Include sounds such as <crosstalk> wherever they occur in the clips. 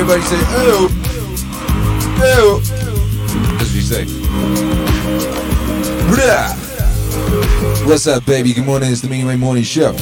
Everybody say, oh. Oh. That's what you say. Blah. What's up, baby? Good morning. It's the Meaningwave Morning Show.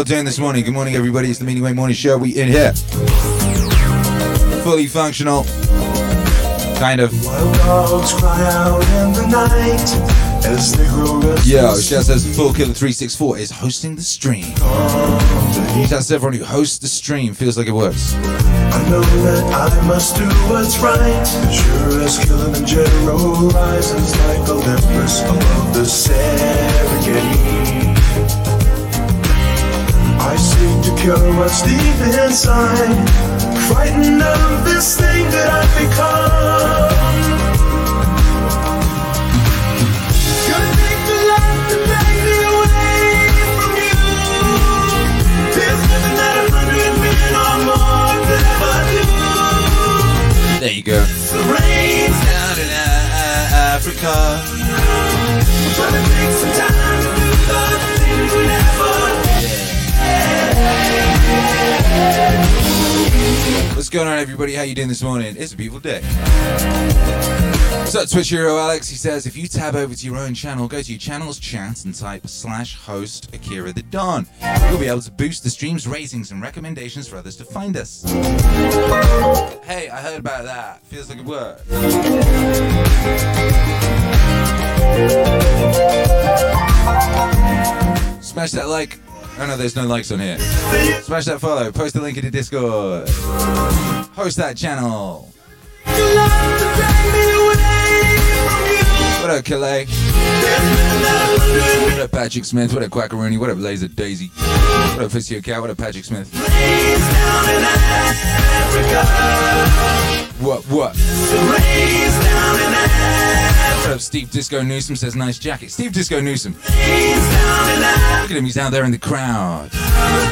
Y'all doing this morning? Good morning, everybody. It's the Meaningwave Morning Show. We in here. Fully functional. Kind of. Wild dogs cry out in the night as they grow restless. Yo, shout out to Full Killer 364 is hosting the stream. Shout out to everyone who hosts the stream. Feels like it works. I know that I must do what's right. Sure as Kilimanjaro rises like Olympus above the Serengeti. Seek to cure what's deep inside, frightened of this thing that I've become. Gonna take the life to drag me away from you. There's nothing that a hundred or more could ever do. There you go. The rains Down in uh, Africa. Trying to take some time to do the things we never What's going on, everybody? How you doing this morning? It's a beautiful day. What's up, Twitch hero Alex? He says, if you tab over to your own channel, go to your channel's chat and type slash host Akira the Don. You'll be able to boost the stream's ratings and recommendations for others to find us. Hey, I heard about that. Feels like it worked. Smash that like. Oh no, there's no likes on here. Smash that follow. Post the link in the Discord. Host that channel. What up, Calais? What up, Patrick Smith? What up, Quackaroonie? What up, Laser Daisy? What up, Fissio Cat? What up, Patrick Smith? What, what? Steve Disco Newsome says nice jacket. Steve Disco Newsome. Look at him, he's out there in the crowd.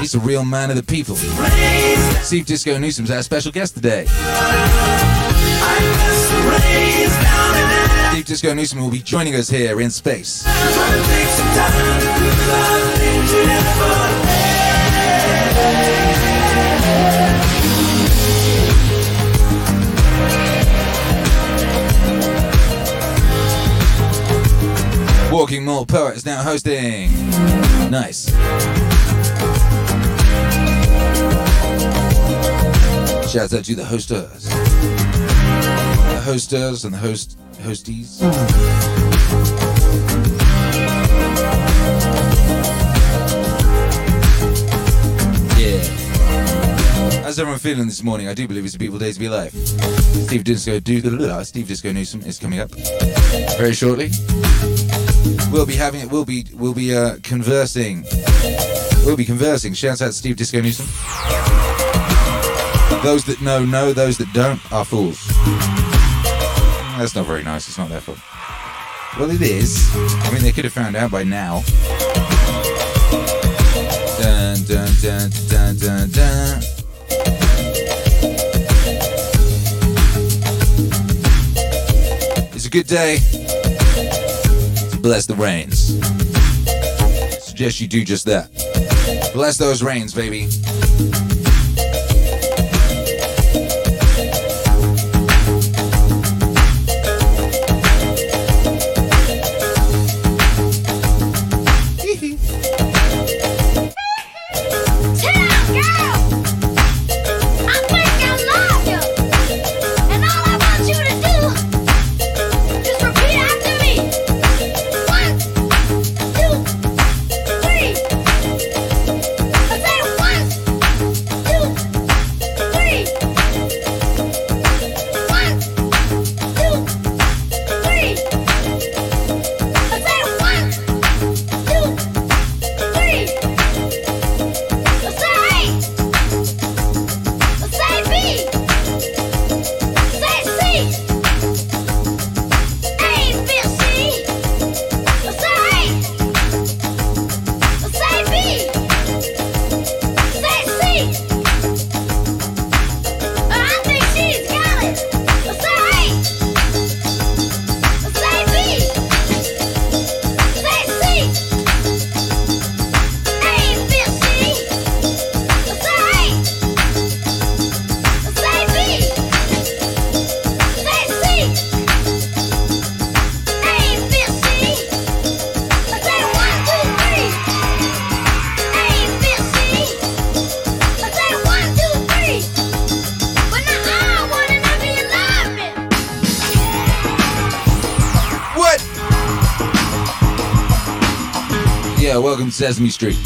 He's a real man of the people. Steve Disco Newsome's our special guest today. Steve Disco Newsome will be joining us here in space. Walking Mall Poet is now hosting. Nice. Shouts out to the hosters. The hosters and the host hosties. Yeah. How's everyone feeling this morning? I do believe it's a beautiful day to be alive. Steve Disco do the Steve Disco Newsome is coming up very shortly. We'll be having it. We'll be we'll be uh, conversing We'll be conversing. Shouts out to Steve Disco Newsome. Those that know, know. Those that don't are fools. That's not very nice. It's not their fault. Well, it is. I mean, they could have found out by now. Dun, dun, dun, dun, dun, dun. It's a good day. Bless the rains. Suggest you do just that. Bless those rains, baby. Sesame Street.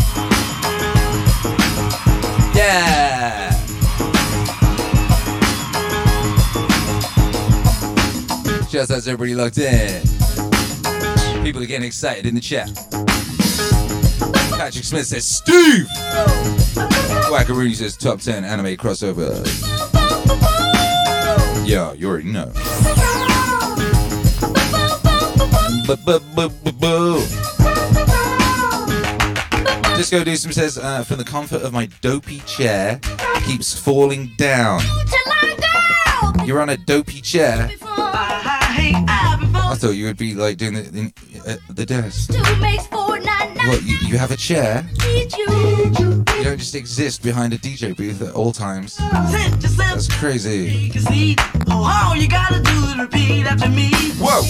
Yeah. Out to everybody locked in. People are getting excited in the chat. Patrick Smith says, Steve! Wackaroony says, top 10 anime crossover. Yeah, you already know. Disco Deucem says, uh, from the comfort of my dopey chair, keeps falling down. You're on a dopey chair. I thought you would be like doing the, the, uh, the desk. What, you, you have a chair? You don't just exist behind a DJ booth at all times. That's crazy. All you gotta do is repeat after me. Whoa!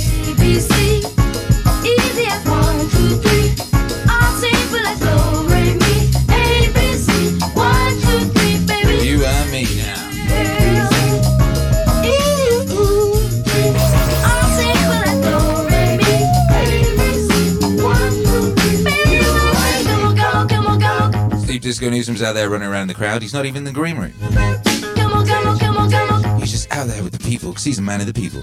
Disco Newsome's out there running around the crowd. He's not even in the green room. Come on, come on, come on. He's just out there with the people. Because he's a man of the people.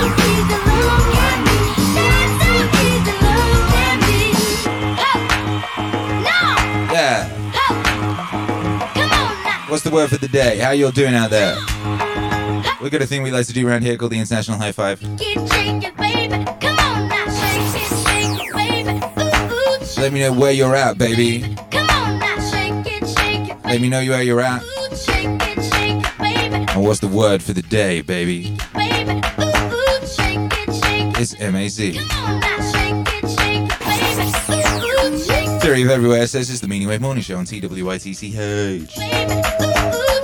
I said dance so easy, look at me. Dance so easy, look at me. Up, now, Yeah. up. Come on now. What's the word for the day? How you all doing out there? We've got a thing we like to do around here called the International High Five. Get shaking, baby. Come on now, shake it, shake it, baby. Ooh, ooh, shake Let me know where you're at, baby. Come on now, shake it, shake it, Let me know where you're at. Ooh, shake it, shake it, baby, And what's the word for the day, baby. Ooh, MAZ. Theory of Everywhere says it's the Meaning Wave Morning Show on TWITCH.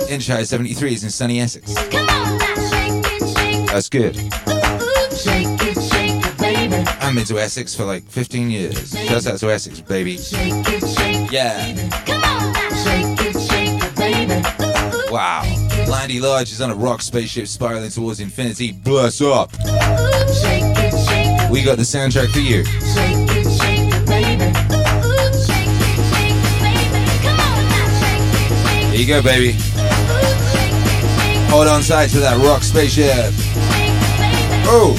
Inshire 73 is in sunny Essex. come on now, shake it, shake That's good. ooh, shake it, shake it, baby. I've been to Essex for like 15 years. Shouts out to Essex, baby. Shake it, shake Yeah. come on now, shake it, shake it, baby. Wow. Landy Lodge is on a rock spaceship spiraling towards infinity. Bless up. We got the soundtrack for you. shake it, shake it, baby. Ooh, shake it, shake it, baby. Come on now, shake it, shake it, Here you go, baby. Hold on tight to that rock spaceship. Oh,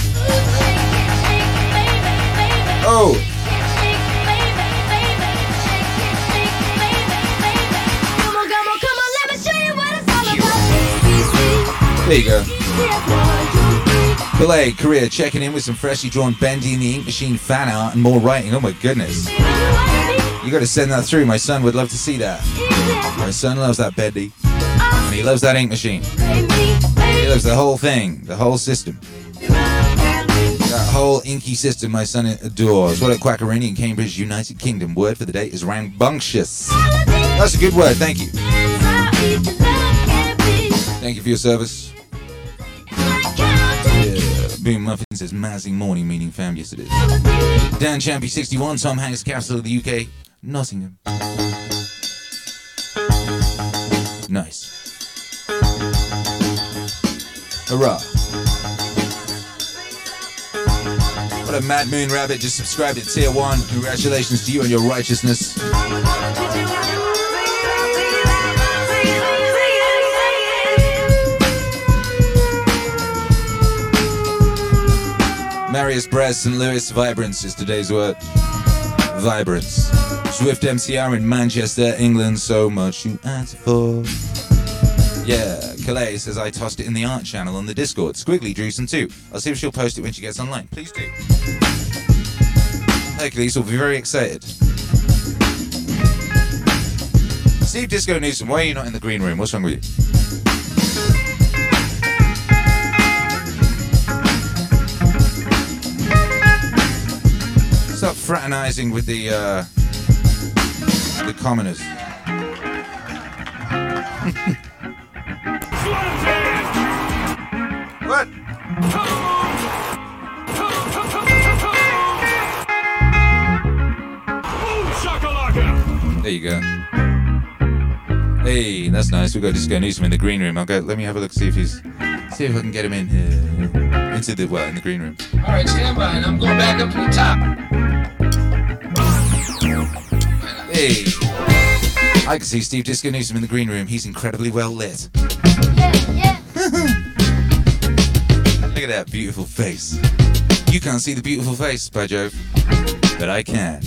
oh. There you go. Belay, Korea, checking in with some freshly drawn Bendy in the Ink Machine fan art and more writing. Oh my goodness. You wanna be You got to send that through. My son would love to see that. My son loves that Bendy. And he loves that Ink Machine. He loves the whole thing, the whole system. That whole inky system my son adores. What a Quackerini in Cambridge, United Kingdom. Word for the day is rambunctious. That's a good word. Thank you. Thank you for your service. Muffin says Mazzy morning meaning fam. Yes, it is. Dan Champy 61, Tom Hanks, capital of the UK, Nottingham. Nice. Hurrah. What a Mad Moon Rabbit just subscribed to Tier 1. Congratulations to you and your righteousness. Marius Brez St. Louis Vibrance is today's word. Vibrance. Swift MCR in Manchester, England. So much you answer for. Yeah, Calais says I tossed it in the art channel on the Discord. Squiggly drew some too. I'll see if she'll post it when she gets online. Please do. Hercules will be very excited. Steve Disco Newsome, why are you not in the green room? What's wrong with you? Stop fraternizing with the uh, the commoners. <laughs> what? There you go. Hey, that's nice. We've got Disco Newsome in the green room. I'll go. Let me have a look. See if he's. See if I can get him in here. Into the well, in the green room. All right, stand by, and I'm going back up to the top. Hey. I can see Steve Disco Newsome in the green room. He's incredibly well lit. Yeah, yeah. Look at that beautiful face. You can't see the beautiful face, by Jove. But I can.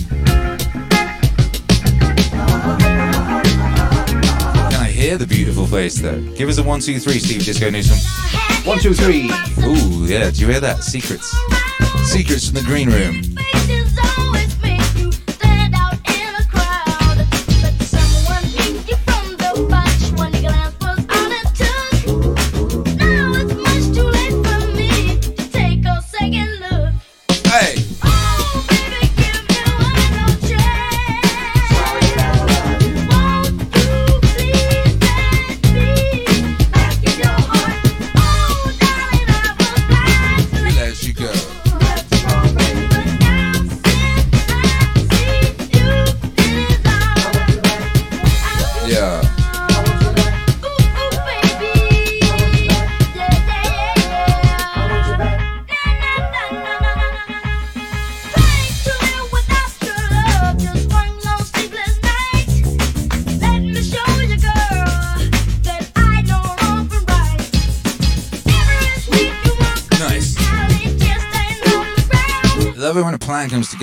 Can I hear the beautiful face, though? Give us a one, two, three, Steve Disco Newsome. One, two, three. Ooh, yeah. Do you hear that? Secrets. Secrets from the green room.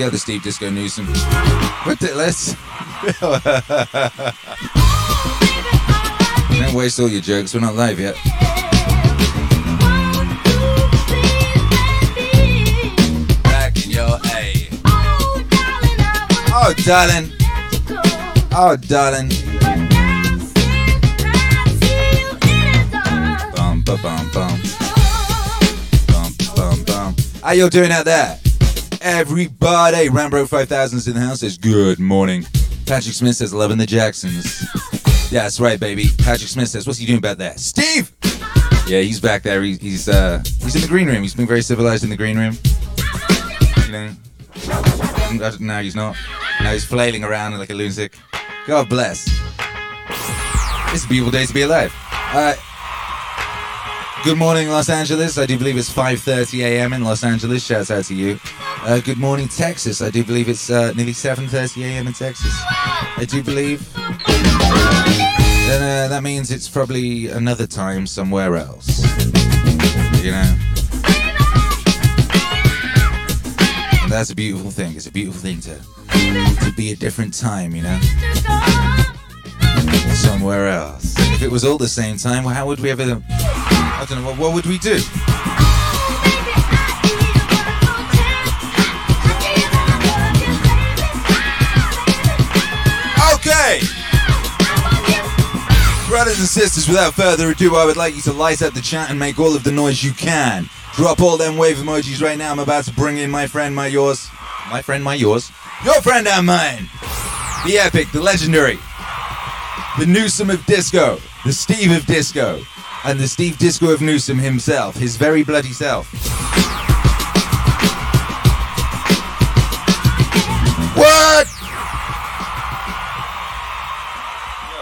Together, Steve Disco Newsome. Let's. <laughs> Don't waste all your jokes. We're not live yet. Back in your A. Oh, darling. Oh, darling. Bum, bum, bum. Bum, bum, bum. How you doing out there? Everybody, Rambo 5000's in the house says good morning. Patrick Smith says, loving the Jacksons. Yeah, that's right, baby. Patrick Smith says, what's he doing about that? Steve! Yeah, he's back there. He's he's uh he's in the green room. He's been very civilized in the green room. You know. No, he's not. Now he's flailing around like a lunatic. God bless. It's a beautiful day to be alive. Uh, good morning, Los Angeles. I do believe it's 5:30 a.m. in Los Angeles. Shouts out to you. Uh, good morning, Texas. I do believe it's uh, nearly 7:30 a.m. in Texas. I do believe. Then uh, that means it's probably another time somewhere else. You know. And that's a beautiful thing. It's a beautiful thing to to be a different time. You know somewhere else. If it was all the same time, well, how would we ever? I don't know. What, would we do? Okay, brothers and sisters. Without further ado, I would like you to light up the chat and make all of the noise you can. Drop all them wave emojis right now. I'm about to bring in my friend, my yours, my friend, my yours, your friend and mine, the epic, the legendary, the Newsome of disco, the Steve of disco, and the Steve Disco of Newsome himself, his very bloody self. What?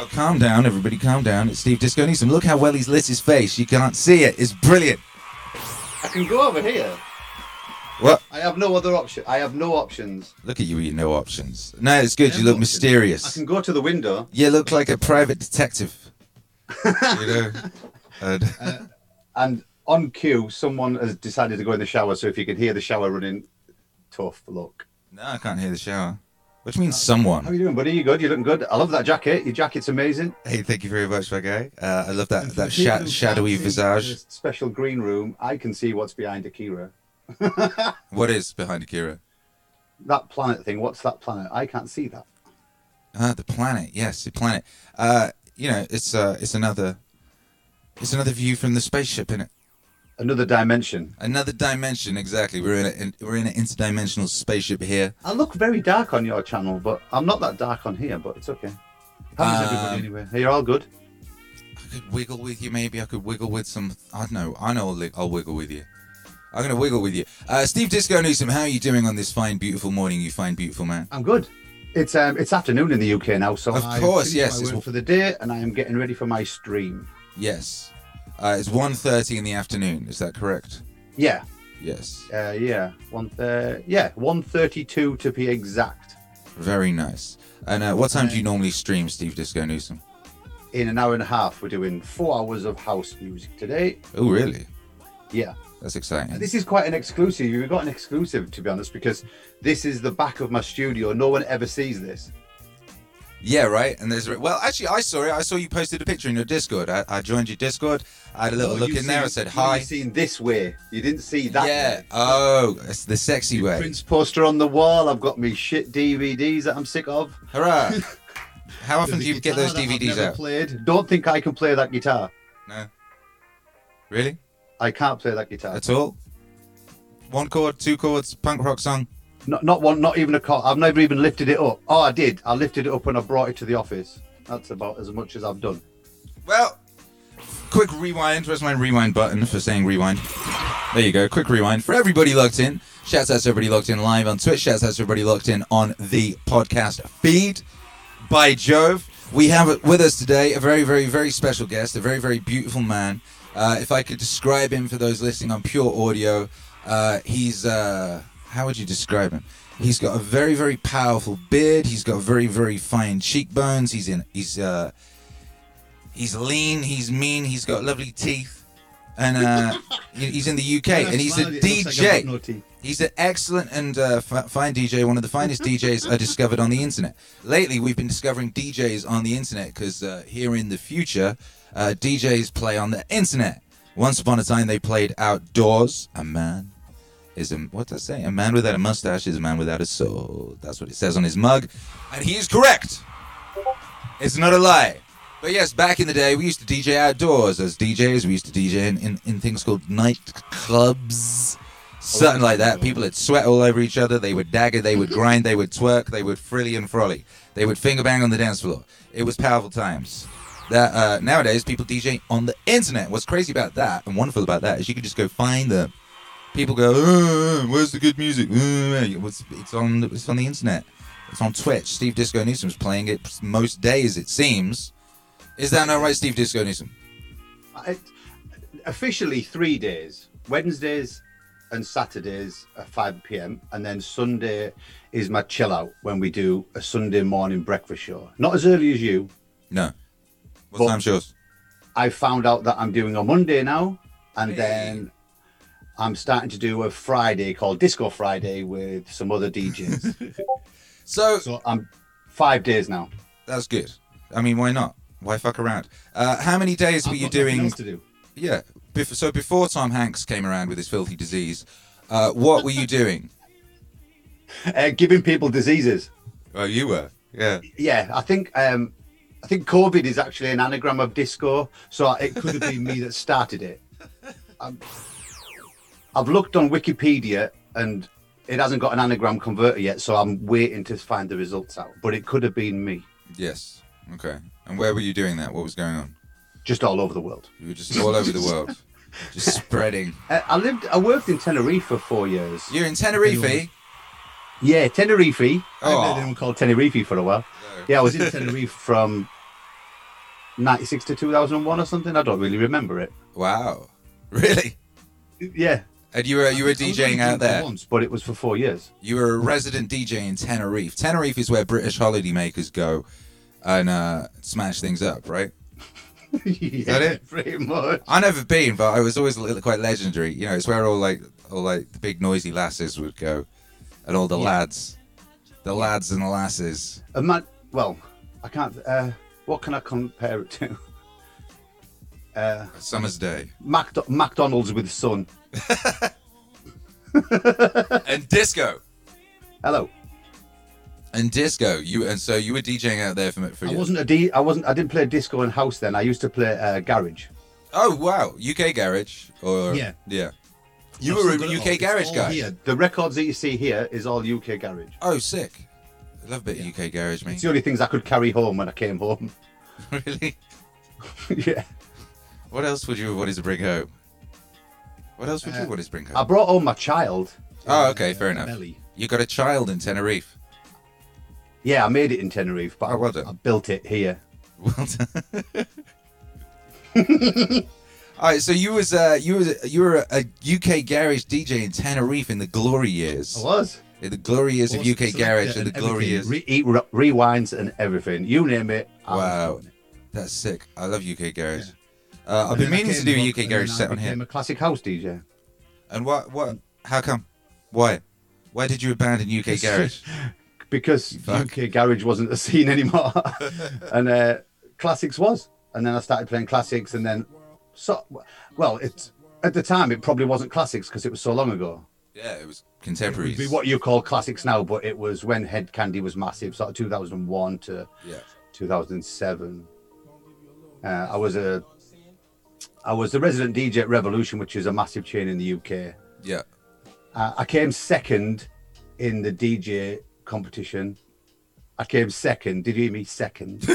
Yo, calm down, everybody, calm down. It's Steve Disco Newsome. Look how well he's lit his face. You can't see it. It's brilliant. I can go over here. What? I have no other option. I have no options. Look at you, you no options. No, it's good. You look I mysterious. I can go to the window You look like a private detective. <laughs> you know? And- and on cue, someone has decided to go in the shower. So if you can hear the shower running, tough look. no, I can't hear the shower. Which means you mean, How are you doing, buddy? You good? You looking good? I love that jacket. Your jacket's amazing. Hey, thank you very much, my guy. Uh, I love that that sha- shadowy visage. Special green room. I can see what's behind Akira. <laughs> What is behind Akira? That planet thing. What's that planet? I can't see that. Ah, the planet. Yes, the planet. Uh, you know, it's uh, it's another, it's another view from the spaceship, isn't it? Another dimension. Another dimension. Exactly. We're in a in, we're in an interdimensional spaceship here. I look very dark on your channel, but I'm not that dark on here. But it's okay. How is everybody Um, anyway? Are all good? I could wiggle with you, maybe. I could wiggle with some. I don't know. I know. I'll, I'll wiggle with you. I'm gonna wiggle with you. Uh, Steve Disco Newsome, how are you doing on this fine, beautiful morning? You fine, beautiful man. I'm good. It's um it's afternoon in the UK now, so Of course, yes, it's- for the day, and I am getting ready for my stream. Yes. Uh, it's 1.30 in the afternoon. Is that correct? Yeah, Yes. uh, yeah, one uh, yeah one thirty two to be exact. Very nice. And uh, what time do you normally stream, Steve Disco Newsome? In an hour and a half, we're doing four hours of house music today. Oh, really? Yeah, That's exciting. this is quite an exclusive. We've got an exclusive to be honest, because this is the back of my studio. No one ever sees this. Yeah, right. And there's well, actually, I saw it. I saw you posted a picture in your Discord. I, I joined your Discord. I had a little No, look in there. I said hi. You've seen this way. You didn't see that. yeah. way. Oh, it's the sexy way. Prince poster on the wall. I've got me shit DVDs that I'm sick of. Hurrah! <laughs> How often do you get those DVDs out? Played. Don't think I can play that guitar. No. Really? I can't play that guitar. At all? One chord, two chords, punk rock song. Not, not one, not even a chord. I've never even lifted it up. Oh, I did. I lifted it up when I brought it to the office. That's about as much as I've done. Well, quick rewind. Where's my rewind button for saying rewind? There you go. Quick rewind for everybody locked in. Shouts out to everybody locked in live on Twitch. Shouts out to everybody locked in on the podcast feed. By Jove, we have with us today a very, very, very special guest, a very, very beautiful man. Uh, if I could describe him for those listening on pure audio, uh, he's uh, how would you describe him? He's got a very, very powerful beard. He's got very, very fine cheekbones. He's in. He's uh, He's lean. He's mean. He's got lovely teeth, and uh, he's in the UK. And he's a DJ. He's an excellent and uh, f- fine DJ. One of the finest DJs I discovered on the internet. Lately, we've been discovering DJs on the internet because uh, here in the future, uh, DJs play on the internet. Once upon a time, they played outdoors. A man is a what does that say? A man without a mustache is a man without a soul. That's what it says on his mug, and he is correct. It's not a lie. But yes, back in the day, we used to DJ outdoors as DJs. We used to DJ in, in, in things called nightclubs. Something like that. People would sweat all over each other. They would dagger. They would grind. They would twerk. They would frilly and frolly. They would finger bang on the dance floor. It was powerful times. That uh, nowadays people DJ on the internet. What's crazy about that and wonderful about that is you can just go find them. People go, "Uh, "Where's the good music?" Uh, It's, on. It's on the internet. It's on Twitch. Steve Disco Newsome's playing it most days. It seems. Is that not right, Steve Disco Newsome? I, officially three days wednesdays and saturdays at 5 p.m and then sunday is my chill out when we do a sunday morning breakfast show not as early as you No. What time's yours? i found out that i'm doing a monday now and Hey. then i'm starting to do a friday called disco friday with some other djs <laughs> So so i'm five days now that's good. I mean, why not? Why fuck around? Uh, how many days were I've you doing? do. Yeah. Bef- so before Tom Hanks came around with his filthy disease, uh, what were you <laughs> doing? Uh, giving people diseases Oh, you were. Yeah. yeah, I think um, I think COVID is actually an anagram of disco, so it could have been me that started it. <laughs> Um, I've looked on Wikipedia and it hasn't got an anagram converter yet, so I'm waiting to find the results out. But it could have been me, Yes. Okay. And where were you doing that? What was going on? just all over the world. You were just all over the world, <laughs> just spreading. Uh, I lived, I worked in Tenerife for four years. You're in Tenerife. Yeah, Tenerife. I Oh. haven't heard anyone called Tenerife for a while. Yeah, I was in Tenerife <laughs> from '96 to 2001 or something. I don't really remember it. Wow. Really? Yeah, And you were you were I was only DJing out there. once, but it was for four years. You were a <laughs> resident DJ in Tenerife. Tenerife is where British holidaymakers go and uh, smash things up, right? <laughs> yeah, that it? Pretty much. I never been, but I was always little, quite legendary. You know, it's where all like all like the big noisy lasses would go, and all the Yeah. lads, the lads and the lasses. A man, well, I can't. Uh, what can I compare it to? Uh, Summer's day Mac- McDonald's with Sun. <laughs> and disco Hello. and disco. You and so you were DJing out there for for. I wasn't a D. I wasn't. I didn't play disco in house then. I used to play uh, garage. Oh wow, UK garage or Yeah. yeah. You were a UK garage guy. Here. The records that you see here is all UK garage. Oh, sick. I love a bit of UK garage, mate. It's mate. the only things I could carry home when I came home. <laughs> really? <laughs> yeah. What else would you wanted to bring home? What else would you Uh, want to bring home? I brought home my child. Oh, okay, fair enough. Belly. You got a child in Tenerife. Yeah, I made it in Tenerife, but Oh, well done. I, I built it here. Well done. <laughs> All right, so you was uh, you was you were a UK garage DJ in Tenerife in the glory years. I was. In the glory years of UK garage and and the glory everything. years. Re- eat, re- rewinds and everything. You name it. I was Wow. doing it. That's sick. I love UK garage. Uh, I've been meaning to do a UK garage set on here. became a classic house DJ. And what what? How come? Why? Why did you abandon UK garage? <laughs> because fuck. UK garage wasn't a scene anymore, <laughs> and uh, classics was. And then I started playing classics, and then so well, it's at the time it probably wasn't classics because it was so long ago. Yeah, it was It would contemporaries. be what you call classics now, but it was when Hed Kandi was massive, sort of 2001 to yeah. 2007. Uh, I was a I was the resident DJ at Revolution, which is a massive chain in the UK. Yeah. Uh, I came second in the DJ competition. I came second. Did you hear me? Second.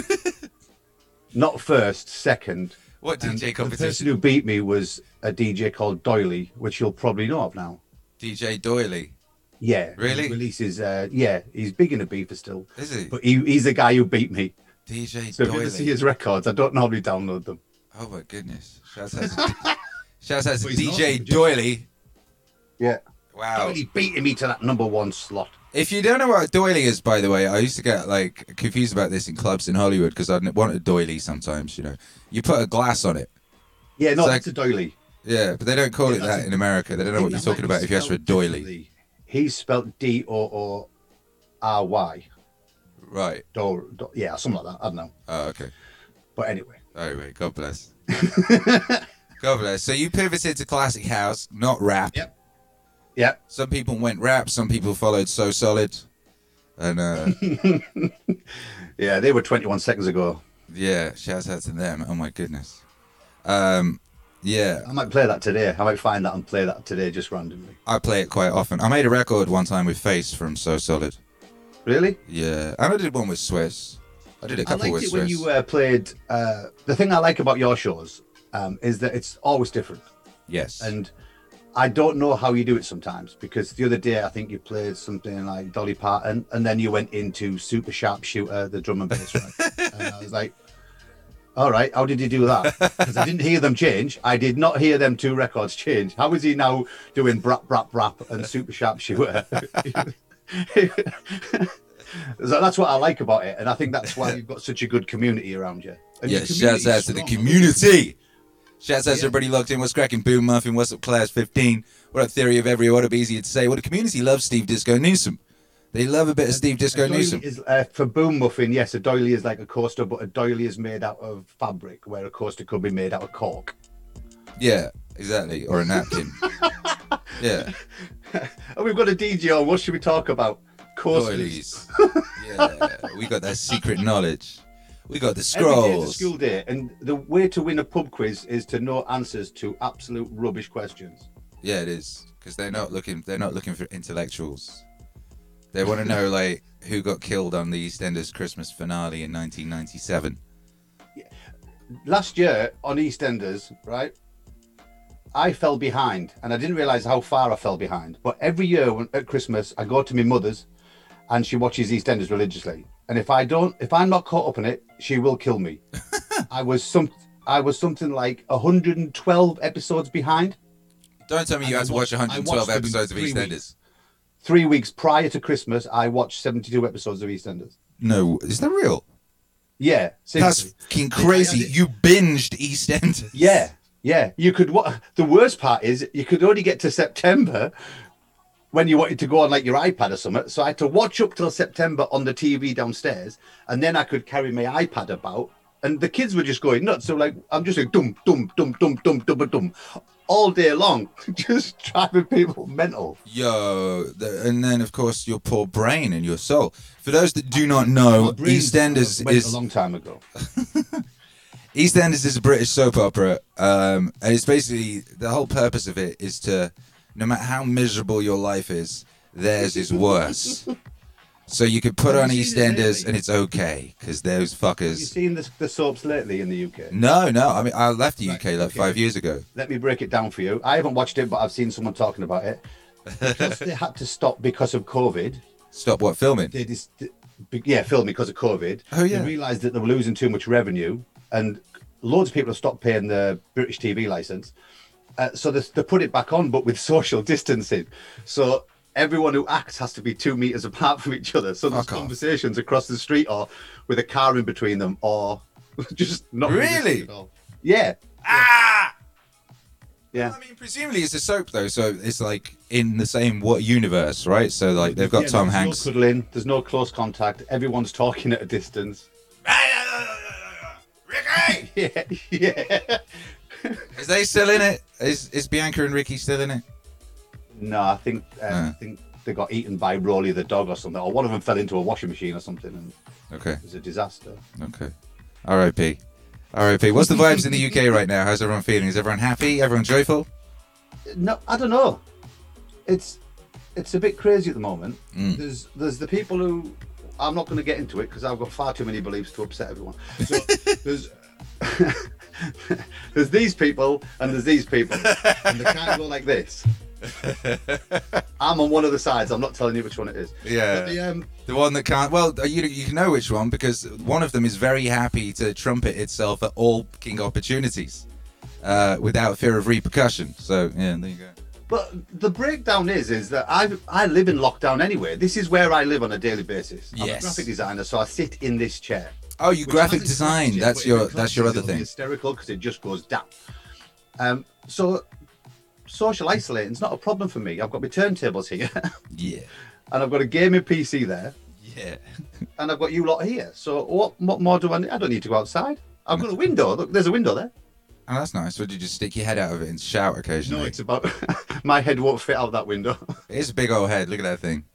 <laughs> Not first, second. What And DJ The person who beat me was a DJ called Doily, which you'll probably know of now. DJ Doily. Yeah. Really? He releases, uh, yeah, he's big in the beefer still. Is he? But he, he's the guy who beat me. DJ So if you ever see his records, I don't normally download them. Oh my goodness. Shouts out to, <laughs> shouts out to But he's DJ awesome. Doily. Yeah. Wow. Doily beating me to that number one slot. If you don't know what a doily is, by the way, I used to get like confused about this in clubs in Hollywood because I wanted a doily sometimes. You know, you put a glass on it. Yeah, no, It's that's a doily. Yeah, but they don't call Yeah, it that's that a- in America. They don't know what you're That might talking be about if you ask for a spelled doily. differently. He's spelled D O O R Y. Right. Do, do, yeah, something like that. I don't know. Oh, okay. But anyway. Anyway, God bless. <laughs> God bless. So you pivoted to classic house, not rap. Yep. Yep. Some people went rap. Some people followed So Solid. And uh, <laughs> Yeah, they were 21 seconds ago. yeah, shouts out to them. Oh my goodness. Um, Yeah, I might play that today. I might find that and play that today just randomly. I play it quite often. I made a record one time with Face from So Solid. Really? Yeah, and I did one with Swiss. I did a I couple liked with it when you uh, played. Uh, the thing I like about your shows um, is that it's always different, yes. and I don't know how you do it sometimes. Because the other day I think you played something like Dolly Parton, and then you went into Super Sharp Shooter, the drum and bass, right? <laughs> and I was like, "All right, how did you do that?" Because I didn't hear them change. I did not hear them two records change. How is he now doing Brap Brap Brap and Super Sharp Shooter? <laughs> <laughs> So that's what I like about it, and I think that's why you've got such a good community around you. And yeah, shouts out to the community. Shouts out to everybody locked in. What's cracking? Boom Muffin. What's up, Class 15? What up, Theory of Every? What up, Easier to Say? Well, the community loves Steve Disco Newsome. They love a bit of Steve Disco A Newsome. is uh, for boom muffin. Yes, a doily is like a coaster, but a doily is made out of fabric, where a coaster could be made out of cork. Yeah, exactly. Or a napkin. <laughs> yeah. And we've got a DJ on. What should we talk about? Coasters. Doilies. yeah, we got that secret knowledge. We got the Every day is a scrolls. school day, and the way to win a pub quiz is to know answers to absolute rubbish questions. Yeah, it is because they're not looking. They're not looking for intellectuals. They want to know <laughs> like who got killed on the EastEnders Christmas finale in 1997. last year on EastEnders, right? I fell behind, and I didn't realize how far I fell behind. But every year when, at Christmas, I go to my mother's, and she watches EastEnders religiously. And if I don't, if I'm not caught up in it, she will kill me. <laughs> I was some, I was something like 112 episodes behind. Don't tell me you And had to watch 112 watched them in episodes of EastEnders. weeks. Three weeks prior to Christmas, I watched 72 episodes of EastEnders. No, is that real? Yeah, That's fucking crazy. You binged EastEnders. Yeah, yeah. You could. What the worst part is, you could only get to September when you wanted to go on like your iPad or something. So I had to watch up till September on the TV downstairs, and then I could carry my iPad about. And the kids were just going nuts. So like, I'm just like dum dum dum dum dum dum dum all day long, <laughs> just driving people mental. Yo, the, and then of course your poor brain and your soul. For those that do not know, EastEnders is a long time ago. <laughs> EastEnders is a British soap opera, um, and it's basically the whole purpose of it is to, no matter how miserable your life is, theirs is worse. <laughs> so you could put on you seen it EastEnders and it's okay because those Have you fuckers. seen the, the soaps lately in the UK? No, no. I mean, I left the UK like okay. five years ago. let me break it down for you. I haven't watched it, but I've seen someone talking about it. Because they had to stop because of COVID. Stop what filming? They just, yeah, filming because of COVID. Oh, yeah. They realised that they were losing too much revenue, and loads of people have stopped paying the British TV license. Uh, so they, they put it back on, but with social distancing. So everyone who acts has to be two meters apart from each other. So there's conversations across the street, or with a car in between them, or just not Really? realistic at all. Yeah, Ah! yeah. I mean, presumably it's a soap though, so it's like in the same what universe, right? So like they've got Yeah, Tom there's Hanks. No cuddling. There's no close contact. Everyone's talking at a distance. Ricky, Yeah, yeah. <laughs> is they still in it? Is is Bianca and Ricky still in it? No, I think uh, Ah. I think they got eaten by Rolly the dog or something, or one of them fell into a washing machine or something, and Okay, it was a disaster. okay. R.I.P. R.I.P. What's the vibes in the UK right now? How's everyone feeling? Is everyone happy? Everyone joyful? No, I don't know. It's it's a bit crazy at the moment. Mm. There's there's the people who I'm not going to get into it because I've got far too many beliefs to upset everyone. So <laughs> there's <laughs> <laughs> there's these people and there's these people, <laughs> and they can't go like this. <laughs> I'm on one of the sides. I'm not telling you which one it is. Yeah. But the, um, The one that can't. Well, you you can know which one because one of them is very happy to trumpet itself at all king opportunities, uh, without fear of repercussion. So yeah, there you go. But the breakdown is is that I I live in lockdown anyway. This is where I live on a daily basis. I'm Yes. a graphic designer, so I sit in this chair. Oh, you graphic design. That's your that's your other thing. Hysterical because it just goes down. Um, so social isolating's not a problem for me. I've got my turntables here, <laughs> Yeah, and I've got a gaming PC there, yeah. <laughs> and I've got you lot here. So what what more do I need? I don't need to go outside. I've got a window. Look, there's a window there. Oh, that's nice. Would you just stick your head out of it and shout occasionally? No, it's about <laughs> my head won't fit out of that window. It's a big old head. Look at that thing.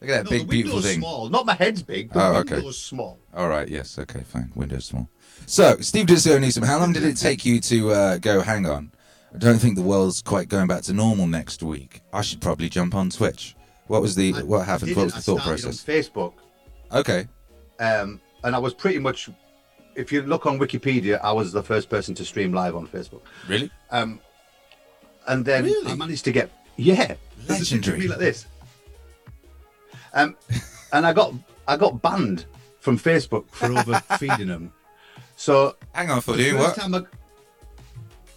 Look at that No, big, the beautiful thing. small. Not my head's big. The Oh, okay. window's small. All right. Yes. Okay. Fine. Windows small. So, Steve Disco Newsome, how long did it take you to uh, go? Hang on. I don't think the world's quite going back to normal next week. I should probably jump on Twitch. What was the what happened? What was the I thought process? On Facebook, Okay. um, and I was pretty much. If you look on Wikipedia, I was the first person to stream live on Facebook. Really? Um, and then Really? I managed to get yeah, Legendary. Like this. Um, and I got I got banned from Facebook for over feeding them. So Hang on, for doing what? time I,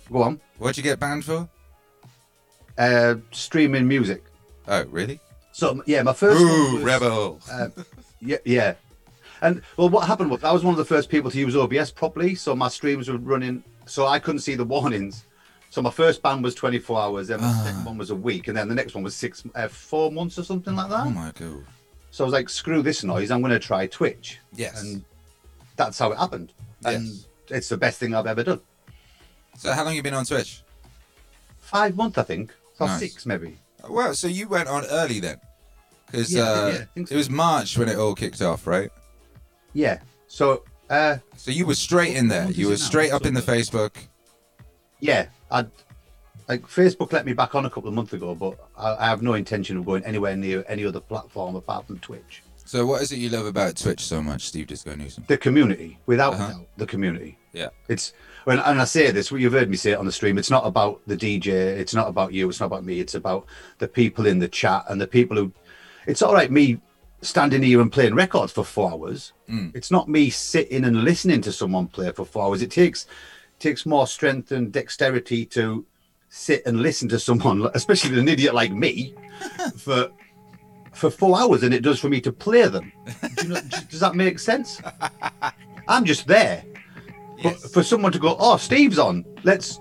go on, What'd you get banned for? uh, streaming music. Oh, really? So yeah, my first Ooh, was, rebel. Uh, yeah, yeah. And well, what happened was I was one of the first people to use OBS properly, so my streams were running, so I couldn't see the warnings. So my first ban was 24 hours, then the Ah. second one was a week, and then the next one was six, uh, four months or something like that. oh my god. So I was like, screw this noise, I'm going to try Twitch. Yes. And that's how it happened. And Yes. it's the best thing I've ever done. So how long you been on Twitch? Five months, I think. Or Nice. six, maybe. Well, so you went on early then, because Yeah, uh, yeah, so. it was March when it all kicked off, right? Yeah. So, uh, So you were straight in there. You were straight up in the Facebook. yeah, I'd, like Facebook let me back on a couple of months ago, but I, I have no intention of going anywhere near any other platform apart from Twitch. So what is it you love about Twitch so much, Steve Disco Newsome? The community, without Uh-huh. doubt, the community. Yeah. It's when and I say this, you've heard me say it on the stream. It's not about the DJ. It's not about you. It's not about me. It's about the people in the chat and the people who. It's all right me standing here and playing records for four hours. Mm. It's not me sitting and listening to someone play for four hours. It takes takes more strength and dexterity to sit and listen to someone, <laughs> especially an idiot like me, <laughs> for for four hours than it does for me to play them. Do you know, does that make sense? <laughs> I'm just there. But for someone to go, oh, Steve's on. Let's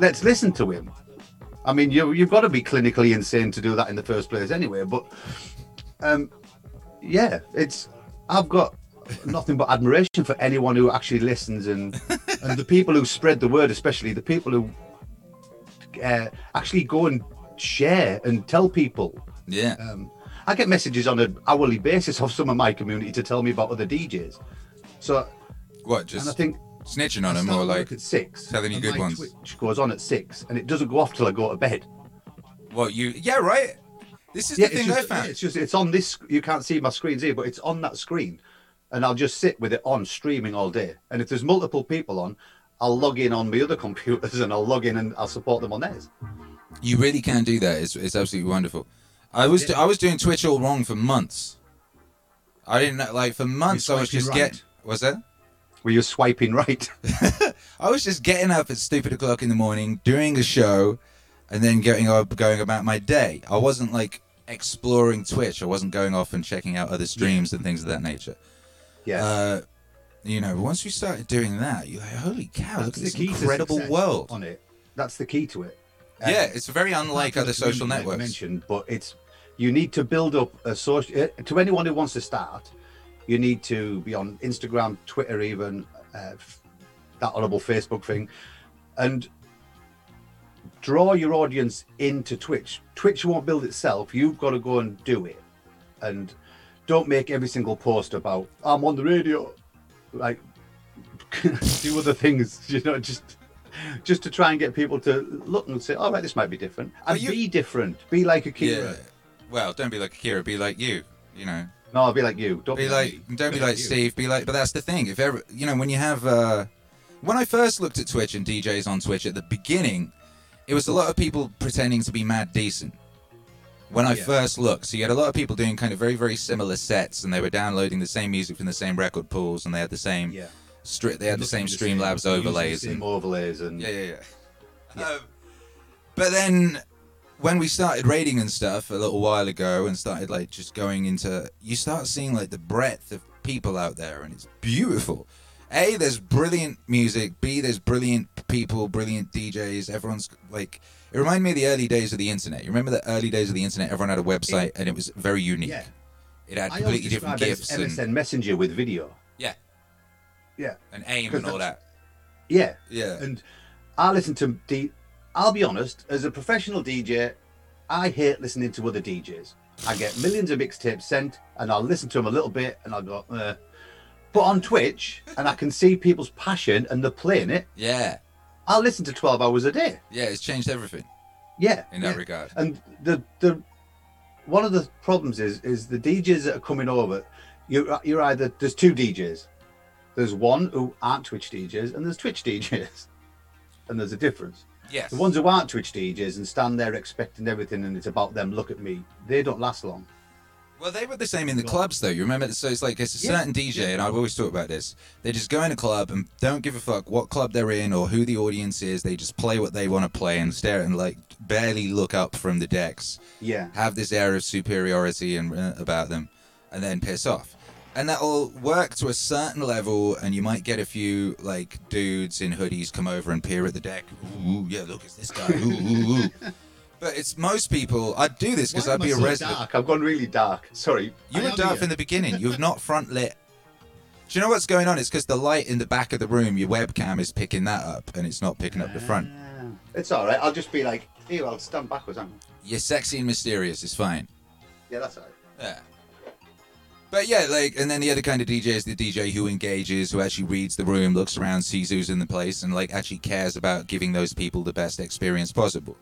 let's listen to him. I mean, you you've got to be clinically insane to do that in the first place, anyway. But um, yeah, it's I've got nothing but admiration for anyone who actually listens and and the people who spread the word, especially the people who uh, actually go and share and tell people. Yeah. Um, I get messages on an hourly basis of some of my community to tell me about other DJs. So, What? Just and I think snitching on I them or like at six. telling you good my ones? Twitch goes on at six, and it doesn't go off till I go to bed. what you? Yeah, right. This is Yeah, the thing I just, found. it's just it's on this. You can't see my screens here, but it's on that screen, and I'll just sit with it on streaming all day. And if there's multiple people on, I'll log in on my other computers and I'll log in and I'll support them on theirs. You really can do that. It's, it's absolutely wonderful. I was I was doing Twitch all wrong for months. I didn't know, like for months. I was just right? get. Was that? Were you swiping right? <laughs> I was just getting up at stupid o'clock in the morning, doing a show, and then getting up, going about my day. I wasn't like exploring Twitch. I wasn't going off and checking out other streams and things of that nature. Yeah. Uh, you know, once we started doing that, you're like, holy cow, look at this incredible world. on it. That's the key to it. Um, Yeah, it's very unlike other social community like I networks. Mentioned, but it's you need to build up a social. uh, To anyone who wants to start, you need to be on Instagram, Twitter, even uh, that horrible Facebook thing, and draw your audience into Twitch. Twitch won't build itself. You've got to go and do it, and don't make every single post about I'm on the radio. Like <laughs> do other things, <laughs> you know, just just to try and get people to look and say, "All right, this might be different," and you- be different. Be like a Yeah. Kira. Well, don't be like Akira. Be like you. You know. No, I'll be like you. Don't be be, like me. don't be Be like you. Steve. Be like, but that's the thing. If ever you know when you have uh, when I first looked at Twitch and DJs on Twitch at the beginning, it was a lot of people pretending to be mad decent. When I Yeah. first looked, so you had a lot of people doing kind of very very similar sets, and they were downloading the same music from the same record pools, and they had the same Yeah. stri- they had the same Streamlabs same- using the overlays. same And, overlays, and yeah, yeah, yeah. Um, but then when we started raiding and stuff a little while ago and started like just going into you start seeing like the breadth of people out there and it's beautiful a there's brilliant music b there's brilliant people brilliant djs everyone's like it reminded me of the early days of the internet you remember the early days of the internet everyone had a website and it was very unique Yeah. it had completely different describe it gifs as MSN and Messenger with video. yeah Yeah, and AIM and all that yeah, yeah and I listen to D. I'll be honest, as a professional DJ, I hate listening to other DJs. I get millions of mixtapes sent, and I'll listen to them a little bit, and I'll go. Uh. But on Twitch, and I can see people's passion, and they're playing it. yeah I'll listen to 12 hours a day. Yeah, it's changed everything Yeah. in that yeah. regard. And the the one of the problems is is the DJs that are coming over. You're you're either there's two DJs. There's one who aren't Twitch DJs, and there's Twitch <laughs> DJs, and there's a difference. Yes. The ones who aren't Twitch DJs and stand there expecting everything, and it's about them. Look at me. They don't last long. Well, they were the same in the clubs, though. You remember? So it's like it's a Yeah, certain DJ, and I've always talked about this. They just go in a club and don't give a fuck what club they're in or who the audience is. They just play what they want to play and stare and like barely look up from the decks. Yeah. Have this air of superiority and uh, about them, and then piss off. And that'll work to a certain level, and you might get a few like dudes in hoodies come over and peer at the deck. Ooh, yeah, look, it's this guy. Ooh, ooh, ooh. <laughs> But it's most people. I'd do this because Why I'd am be I a so resident. Dark? I've gone really dark. Sorry. You I were am dark here. from the beginning. You've not front lit. Do you know what's going on? It's because the light in the back of the room, your webcam is picking that up, and it's not picking up the front. Ah, It's all right. I'll just be like, here. I'll stand backwards. Hang on. You're sexy and mysterious. It's fine. Yeah, that's all right. Yeah. But yeah, like, and then the other kind of DJ is the DJ who engages, who actually reads the room, looks around, sees who's in the place, and like actually cares about giving those people the best experience possible.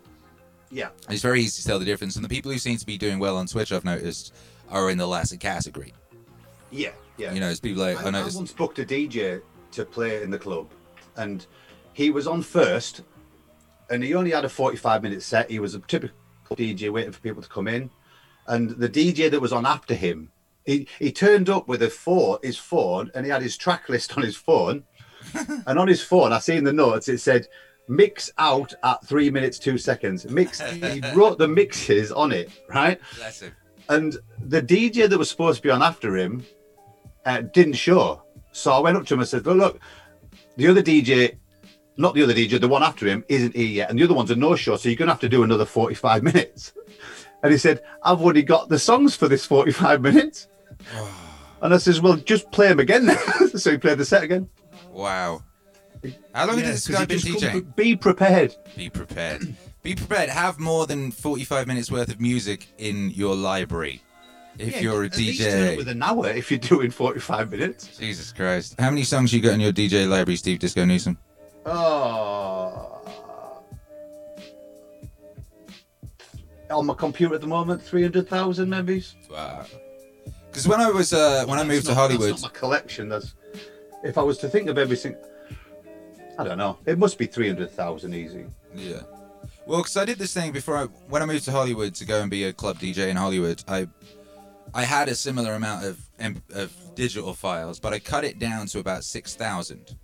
Yeah. It's very easy to tell the difference, and the people who seem to be doing well on Twitch, I've noticed, are in the latter category. Yeah. Yeah. You know, it's people like I I, I noticed. once booked a DJ to play in the club, and he was on first, and he only had a 45 minute set. He was a typical DJ waiting for people to come in, and the DJ that was on after him, he, he turned up with a four, his phone, and he had his track list on his phone, <laughs> and on his phone, I see in the notes it said. Mix out at three minutes two seconds. Mix. <laughs> He wrote the mixes on it, right? Bless him. and the DJ that was supposed to be on after him uh, didn't show. So I went up to him and said, "Look, look, the other DJ, not the other DJ, the one after him isn't here yet, and the other one's a no-show. So you're gonna have to do another 45 minutes." <laughs> And he said, "I've already got the songs for this 45 minutes." <sighs> And I says, "Well, just play them again." then." <laughs> so he played the set again. Wow. How long Yeah, has this guy been come- DJing? Be prepared. Be prepared. <clears throat> Be prepared. Have more than 45 minutes worth of music in your library. If Yeah, you're a at least turn it with an hour if you're doing 45 minutes. Jesus Christ. How many songs you got in your DJ library, Steve Disco Newsome? Oh. On my computer at the moment, 300,000 maybe. Wow. Because when I was uh, when I That's moved to Hollywood, That's not my collection. That's if I was to think of everything. I don't know. It must be 300,000 easy. yeah. Well, because I did this thing before I when I moved to Hollywood to go and be a club DJ in Hollywood. I I had a similar amount of of digital files, but I cut it down to about six thousand.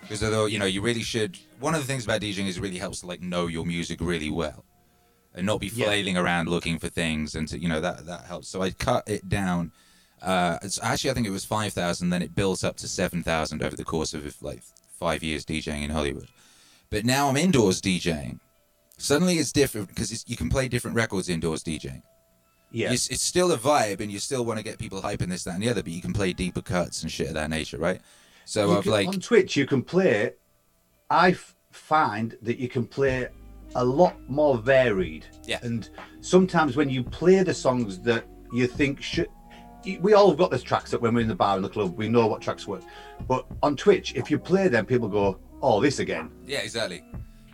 Because although you know you really should, one of the things about DJing is it really helps to like know your music really well, and not be Yeah. flailing around looking for things, and to you know that that helps. So I cut it down. Uh, it's actually I think it was five thousand. Then it built up to seven thousand over the course of like five years DJing in Hollywood. But now I'm indoors DJing. Suddenly it's different because you can play different records indoors DJing. Yeah. It's, it's still a vibe, and you still want to get people hyping this, that, and the other, but you can play deeper cuts and shit of that nature, right? So You I've can- like, on Twitch, you can play. I f- find that you can play a lot more varied. Yeah. And sometimes when you play the songs that you think should, we all have got those tracks that when we're in the bar in the club, we know what tracks work. But on Twitch, if you play them, people go, "Oh, this again." yeah, exactly.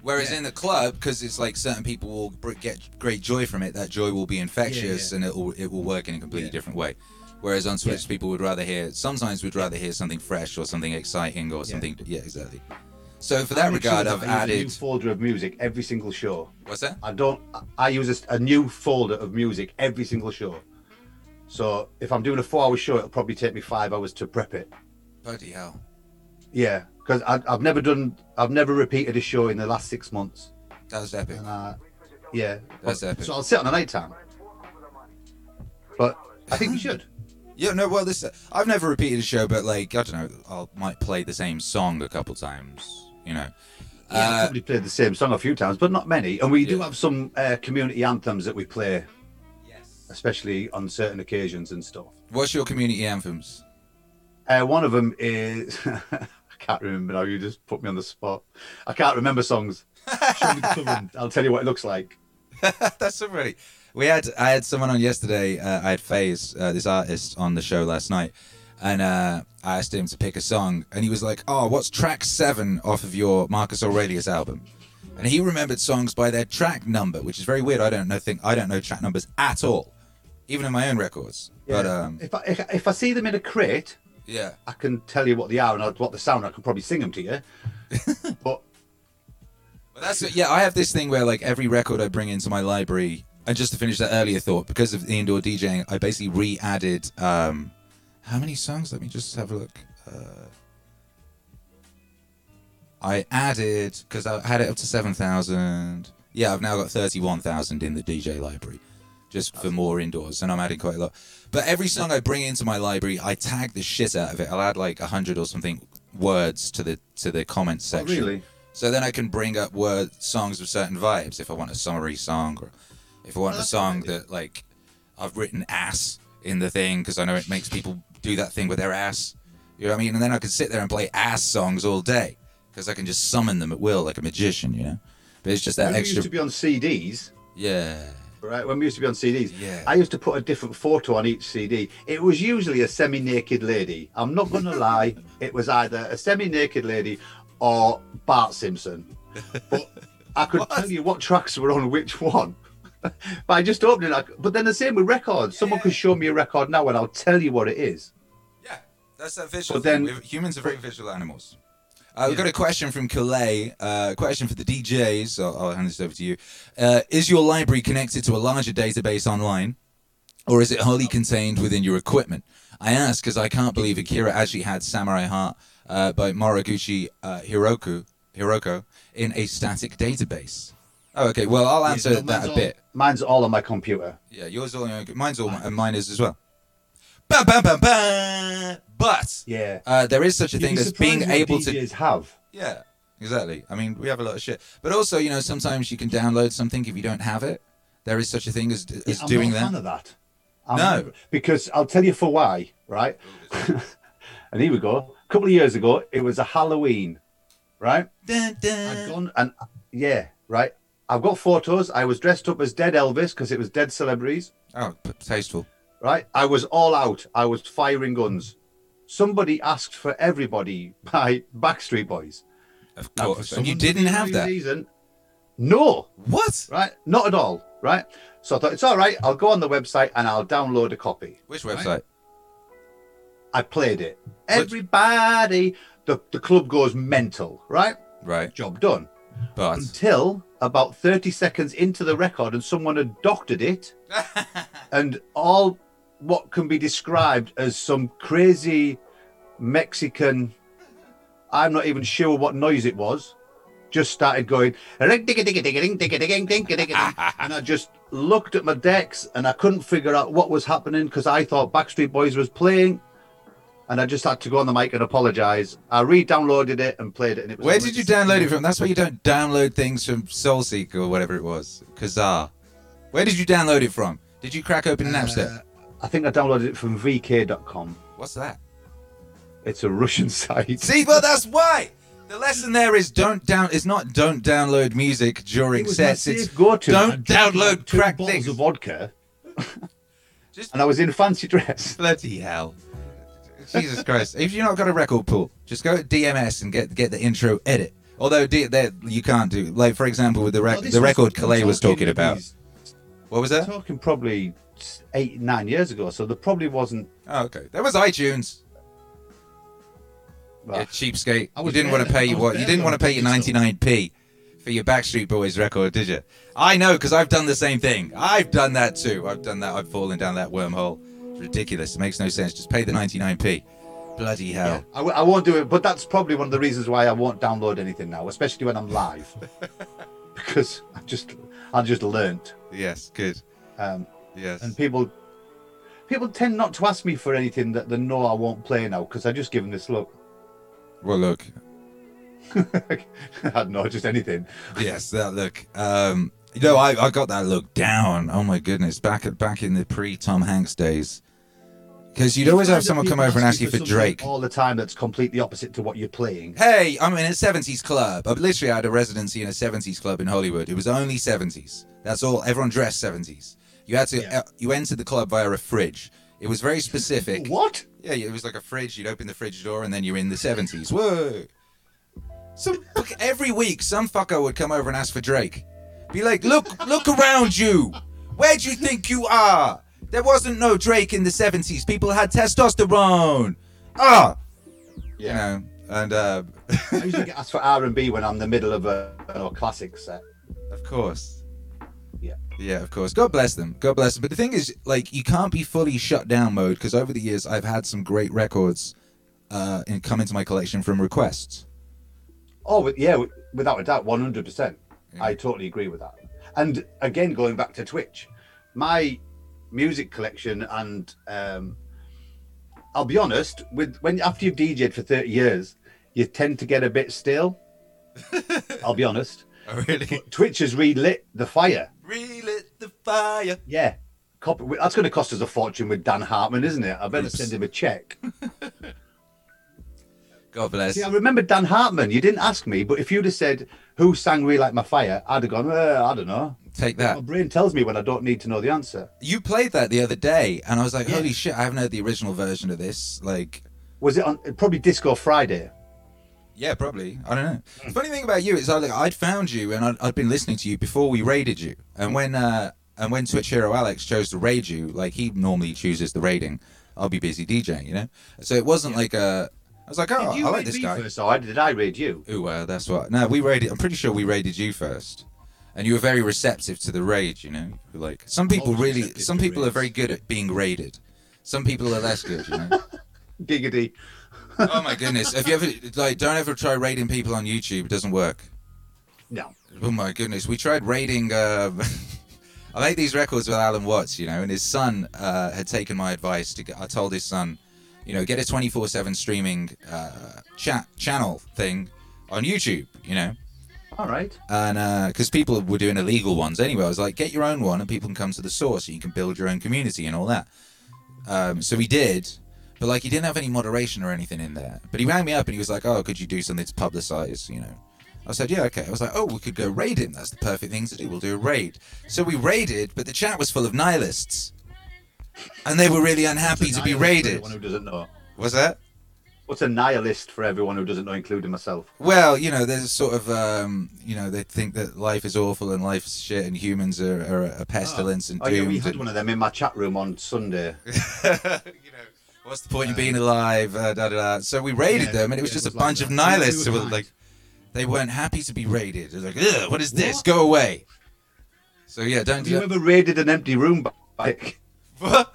Whereas in the club, because it's like certain people will get great joy from it, that joy will be infectious yeah. and it will it will work in a completely Yeah. different way. Whereas on Twitch, Yeah. people would rather hear sometimes would rather hear something fresh or something exciting or something. Yeah, exactly. So for that I make sure regard, I've I use a new folder of music every single show. What's that? I don't. I use a new folder of music every single show. So if I'm doing a four-hour show, it'll probably take me five hours to prep it. Bloody hell! Yeah, because I've never done. I've never repeated a show in the last six months. That's was epic. And, uh, yeah, That's But- epic. So I'll sit on a night time. But I think we should. <laughs> Yeah, no, well, this I've never repeated a show, but like I don't know, I might play the same song a couple times. You know, Yeah, I've uh, probably played the same song a few times, but not many. And we do have some uh, community anthems that we play, especially on certain occasions and stuff. what's your community anthems? Uh, one of them is <laughs> I can't remember now. You just put me on the spot. I can't remember songs. Show me the cover and I'll tell you what it looks like. <laughs> That's so funny. We had I had someone on yesterday. Uh, I had Faze, uh, this artist, on the show last night, and uh, I asked him to pick a song, and he was like, "Oh, what's track seven off of your Marcus Aurelius album?" And he remembered songs by their track number, which is very weird. I don't know think I don't know track numbers at all, even in my own records. But um, if I if, if I see them in a crate, yeah, I can tell you what they are and what the sound. I can probably sing them to you. <laughs> but But that's yeah. I have this thing where like every record I bring into my library, and just to finish that earlier thought, because of the indoor DJing, I basically re-added um, how many songs? Let me just have a look. Uh, I added because I had it up to seven thousand. Yeah, I've now got thirty-one thousand in the DJ library, just for more indoors, and I'm adding quite a lot. But every song I bring into my library, I tag the shit out of it. I'll add like a hundred or something words to the to the comments oh, section. Oh, really? So then I can bring up word songs with certain vibes if I want a summary song or if I want oh, a song that like I've written ass in the thing because I know it makes people do that thing with their ass. You know what I mean? And then I can sit there and play ass songs all day because I can just summon them at will like a magician, you know. But it's just that extra. used to be on CDs, Yeah. Right? When we used to be on CDs, Yeah. I used to put a different photo on each CD. It was usually a semi-naked lady. I'm not going <laughs> to lie. It was either a semi-naked lady or Bart Simpson. <laughs> But I could What? tell you what tracks were on which one. <laughs> but I just opened it. Like, but then the same with records. Someone could show me a record now, and I'll tell you what it is. Yeah, that's that visual But thing. then- Humans are very visual animals. Uh, we've got a question from Calais. Uh, question for the DJs. I'll, I'll hand this over to you. Uh, is your library connected to a larger database online, or is it wholly contained within your equipment? I ask because I can't believe Akira actually had Samurai Heart uh, by Moriguchi uh, Hiroku Hiroko in a static database. Oh, okay. Well, I'll answer No, that mine's a all- bit. Mine's all on my computer. Yeah, yours all. Mine's all. And mine is as well. Bam, bam, bam, bam. But Yeah. uh, there is such a You'd thing be as being able to. Have. Yeah, exactly. I mean, we have a lot of shit, but also, you know, sometimes you can download something if you don't have it. There is such a thing as, as I'm doing not a fan that. of that. I'm No. because I'll tell you for why, right? <laughs> and here we go. A couple of years ago, it was a Halloween, right? Dun, I'd dun. gone and yeah, right. I've got photos. I was dressed up as dead Elvis because it was dead celebrities, Oh, tasteful. Right? I was all out. I was firing guns. Somebody asked for everybody by Backstreet Boys. Of course. And you didn't have that. Reason, no, What? right? Not at all, right? So I thought it's all right. I'll go on the website and I'll download a copy. Which Right. website? I played it. Everybody, the, the club goes mental, right? Right. Job done. But Until about 30 seconds into the record and someone had doctored it <laughs> and all what can be described as some crazy Mexican, I'm not even sure what noise it was, just started going, ring, ding, ding, ding. and I just looked at my decks and I couldn't figure out what was happening because I thought Backstreet Boys was playing. And I just had to go on the mic and apologize. I re-downloaded it and played it. And it was where did you download it from? That's why you don't download things from Soulseek or whatever it was. Kazaa. Where did you download it from? Did you crack open Napster? Uh, I think I downloaded it from VK.com. What's that? It's a Russian <laughs> site. See, well, that's why. The lesson there is don't down. It's not don't download music during It sets. It's safe go-to. Don't download two crack bottles things. of vodka, <laughs> Just and I was in fancy dress. <laughs> bloody hell. Jesus Christ! If you've not got a record pool, just go to DMS and get get the intro edit. Although D- that you can't do. Like for example, with the rec- Oh, the record Calais was talking talking about. What was that? talking probably eight, nine years ago, so there probably wasn't. Oh, okay. there was iTunes. well, You cheapskate. I You didn't want to pay I was what? You didn't want to pay your 99p for your Backstreet Boys record, did you? I know because I've done the same thing. I've done that too. I've done that. I've fallen down that wormhole. It's ridiculous. It makes no sense. Just pay the 99p. Bloody hell. yeah, I, w- I won't do it, but that's probably one of the reasons why I won't download anything now, especially when I'm live, <laughs> because I just I just learnt. Yes. Good. Um, Yes. and people people tend not to ask me for anything that they know I won't play now because I just give them this look. well, look. <laughs> I don't know, just anything. Yes, that look. Um, you know, I, I got that look down. Oh my goodness, back at back in the pre Tom Hanks days. Because you'd always have someone come over and ask you for Drake. all the time. That's completely opposite to what you're playing. Hey, I'm in a 70s club. I literally had a residency in a 70s club in Hollywood. It was only 70s. That's all. Everyone dressed 70s. You had to. Yeah. Uh, you entered the club via a fridge. It was very specific. What? Yeah, it was like a fridge. You'd open the fridge door, and then you're in the seventies. Whoa! Some <laughs> look, every week, some fucker would come over and ask for Drake. Be like, look, look around you. Where do you think you are? There wasn't no Drake in the seventies. People had testosterone. Ah, you know, and uh, I usually get asked for R and B when I'm in the middle of a old classic set. <laughs> of course. Yeah. Yeah, of course. God bless them. God bless them. But the thing is, like, you can't be fully shut down mode because over the years I've had some great records uh, in, come into my collection from requests. Oh, yeah, without a doubt, one hundred percent. I totally agree with that. And again, going back to Twitch, my music collection, and um, I'll be honest, with when after you've DJed for thirty years, you tend to get a bit stale. <laughs> I'll be honest. Oh, really? Twitch has relit the fire. Relit the fire. Yeah. Copy, that's going to cost us a fortune with Dan Hartman, isn't it? I better Oops. send him a check. <laughs> God bless. See, I remember Dan Hartman. You didn't ask me, but if you'd have said who sang "Relight My Fire," I'd have gone. Uh, I don't know. Take that. My brain tells me when I don't need to know the answer. You played that the other day, and I was like, Yeah. holy shit, I haven't heard the original version of this. Like, Was it on probably Disco Friday? Yeah, probably. I don't know. The funny thing about you is, I, like, I'd found you, and I'd, I'd been listening to you before we raided you. And when uh, and when Twitch hero Alex chose to raid you, like he normally chooses the raiding. I'll be busy DJing, you know. So it wasn't like a. I was like, oh, I like this guy. First, or did I raid you? Ooh, well, that's what. No, we raided. I'm pretty sure we raided you first, and you were very receptive to the raid. You know, like some people Always really, some people are very good at being raided. Some people are less good. You know. <laughs> Giggity. Oh my goodness! Have you ever like? Don't ever try raiding people on YouTube. It doesn't work. No. Oh my goodness! We tried raiding. Uh, <laughs> I made these records with Alan Watts, you know, and his son uh, had taken my advice to. Get, I told his son, you know, get a twenty four seven streaming uh, chat channel thing on YouTube. You know. All right. and because people were doing illegal ones anyway, I was like, get your own one, and people can come to the source, and you can build your own community and all that. Um, so we did, but like he didn't have any moderation or anything in there. But he rang me up and he was like, oh, could you do something to publicize, you know? I said, yeah, okay. I was like, oh, we could go raid him. That's the perfect thing to do. We'll do a raid. So we raided, but the chat was full of nihilists, and they were really unhappy to be raided. Everyone who doesn't know. Was that? What's a nihilist for everyone who doesn't know, including myself? Well, you know, there's sort of, um, you know, they think that life is awful and life's shit and humans are, are a pestilence and Oh, yeah, we had and- one of them in my chat room on Sunday. you <laughs> know, <laughs> what's the point in being alive? Uh, da, da, da. So we raided Yeah, them, and it was yeah, just it a was like bunch of nihilists who were like, they weren't happy to be raided. They're like, Ugh, what is this? What? Go away. So yeah, don't Have do you that. ever raided an empty room? Like, <laughs> What?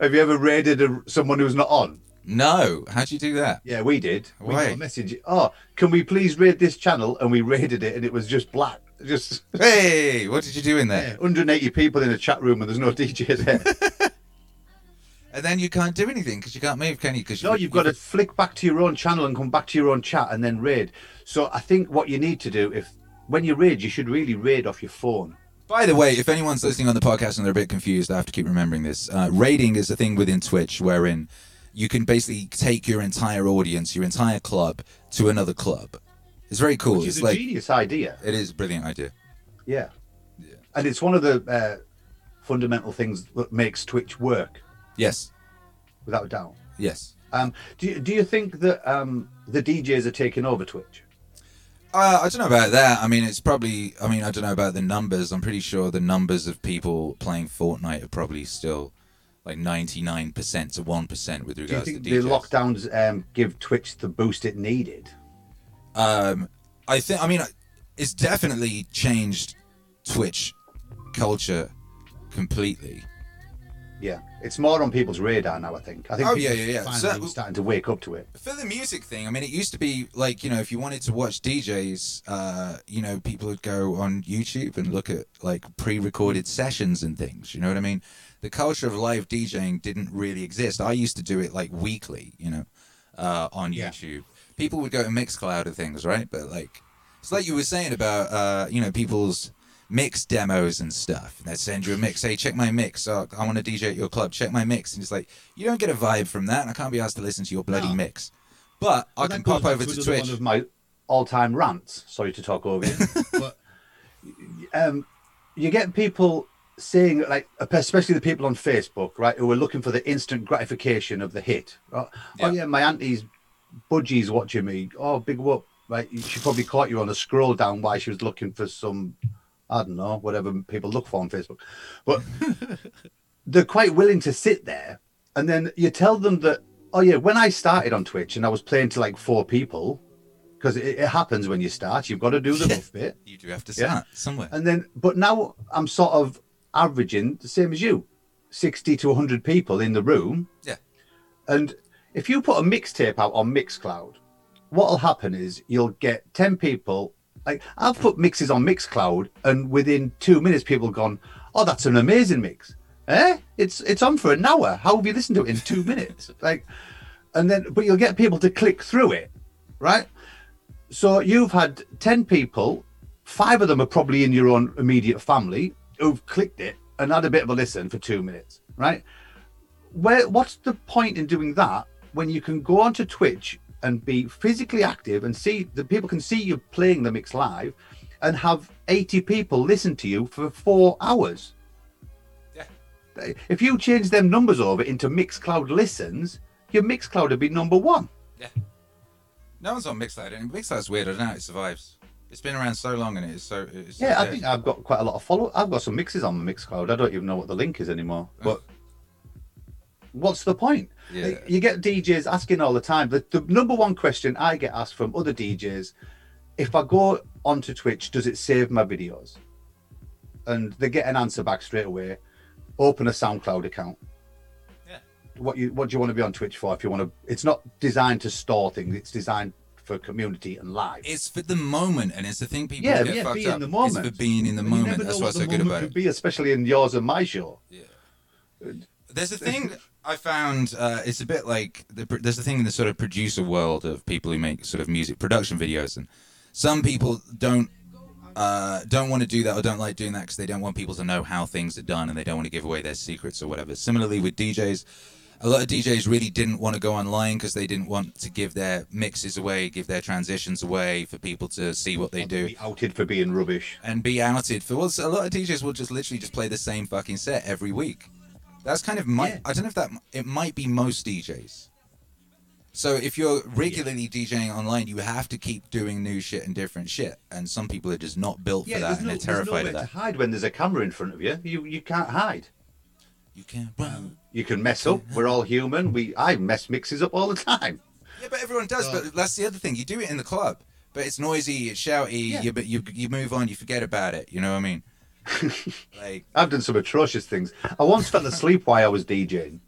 have you ever raided a, someone who's not on? No, how'd you do that? Yeah, we did. We got a message. Oh, can we please raid this channel? And we raided it, and it was just black. Just Hey, what did you do in there? yeah, 180 people in a chat room, and there's no <laughs> DJ there. And then you can't do anything because you can't move, can you? Because no, you've got to flick back to your own channel and come back to your own chat, and then raid. So I think what you need to do, if when you raid, you should really raid off your phone. By the way, if anyone's listening on the podcast and they're a bit confused, I have to keep remembering this. Uh, raiding is a thing within Twitch wherein you can basically take your entire audience, your entire club, to another club. It's very cool. Which it's a like genius idea. it is a brilliant idea. Yeah. And it's one of the uh, fundamental things that makes Twitch work, Yes, without a doubt. yes. Um, do, you, do you think that um, the DJs are taking over Twitch? Uh, I don't know about that. I mean, it's probably. I mean, I don't know about the numbers. I'm pretty sure the numbers of people playing Fortnite are probably still like 99% to 1% with regards Do you think to the lockdowns um, give Twitch the boost it needed? Um, I think. I mean, it's definitely changed Twitch culture completely. Yeah, it's more on people's radar now. I think. I think. Oh, yeah, yeah, yeah. Finally So- starting to wake up to it. For the music thing, I mean, it used to be like you know, if you wanted to watch DJs, uh, you know, people would go on YouTube and look at like pre-recorded sessions and things. You know what I mean? The culture of live DJing didn't really exist. I used to do it like weekly, you know, uh, on Yeah. YouTube. People would go to Mixcloud and things, right? But like, it's like you were saying about, uh, you know, people's mix demos and stuff. They'd send you a mix. Hey, check my mix. Oh, I want to DJ at your club. Check my mix. And it's like, you don't get a vibe from that. And I can't be asked to listen to your bloody No. mix. But I can pop over to Twitch. One of my all-time rants. Sorry to talk over you, <laughs> but um, you get people saying like especially the people on Facebook, right, who are looking for the instant gratification of the hit. Right? Yeah. Oh yeah, my auntie's budgie's watching me. Oh, big whoop. Right, she probably caught you on a scroll down while she was looking for some, I don't know, whatever people look for on Facebook. But <laughs> they're quite willing to sit there, and then you tell them that, oh yeah, when I started on Twitch and I was playing to like four people, because it, it happens when you start, you've got to do the rough bit. <laughs> You do have to Yeah. start somewhere. And then, but now I'm sort of averaging the same as you 60 to 100 people in the room. Yeah. And if you put a mixtape out on Mixcloud, what'll happen is you'll get 10 people. Like, I've put mixes on Mixcloud, and within two minutes, people have gone, Oh, that's an amazing mix. Eh? It's it's on for an hour. How have you listened to it in two <laughs> minutes? Like, and then, but you'll get people to click through it, right? So you've had 10 people, five of them are probably in your own immediate family who've clicked it and had a bit of a listen for two minutes, right? Where what's the point in doing that when you can go onto Twitch and be physically active and see that people can see you playing the mix live and have 80 people listen to you for four hours? Yeah. If you change them numbers over into Mixcloud listens, your Mixcloud would be number one. Yeah. No one's on Mixcloud. And Mixcloud's weird. I don't know how it survives. It's been around so long and it is so. It's Yeah, I think I've got quite a lot of follow. I've got some mixes on my Mixcloud. I don't even know what the link is anymore. But what's the point? Yeah. You get DJs asking all the time. The, the number one question I get asked from other DJs: If I go onto Twitch, does it save my videos? And they get an answer back straight away. Open a SoundCloud account. Yeah. What you what do you want to be on Twitch for? If you want to, it's not designed to store things. It's designed for community and live. It's for the moment, and it's the thing people yeah, get yeah, fucked up. in the moment. It's for being in the And moment. That's what's what so the good about could it. Be especially in yours and my show. Yeah. There's a thing <laughs> I found. Uh, it's a bit like the, there's a thing in the sort of producer world of people who make sort of music production videos, and some people don't uh, don't want to do that or don't like doing that because they don't want people to know how things are done and they don't want to give away their secrets or whatever. Similarly with DJs, a lot of DJs really didn't want to go online because they didn't want to give their mixes away, give their transitions away for people to see what they do Be outed for being rubbish. and be outed for. Well, a lot of DJs will just literally just play the same fucking set every week. That's kind of my. Yeah. I don't know if that it might be most DJs. So if you're regularly DJing online, you have to keep doing new shit and different shit, and some people are just not built for that, and they're terrified of that. to hide when there's a camera in front of you. You you can't hide. You can't run. Um, you can mess up. We're all human. We I mess mixes up all the time. Yeah, but everyone does. But that's the other thing. You do it in the club, but it's noisy, it's shouty. Yeah. You but you you move on, you forget about it. You know what I mean? Like I've done some atrocious things. I once fell asleep while I was DJing,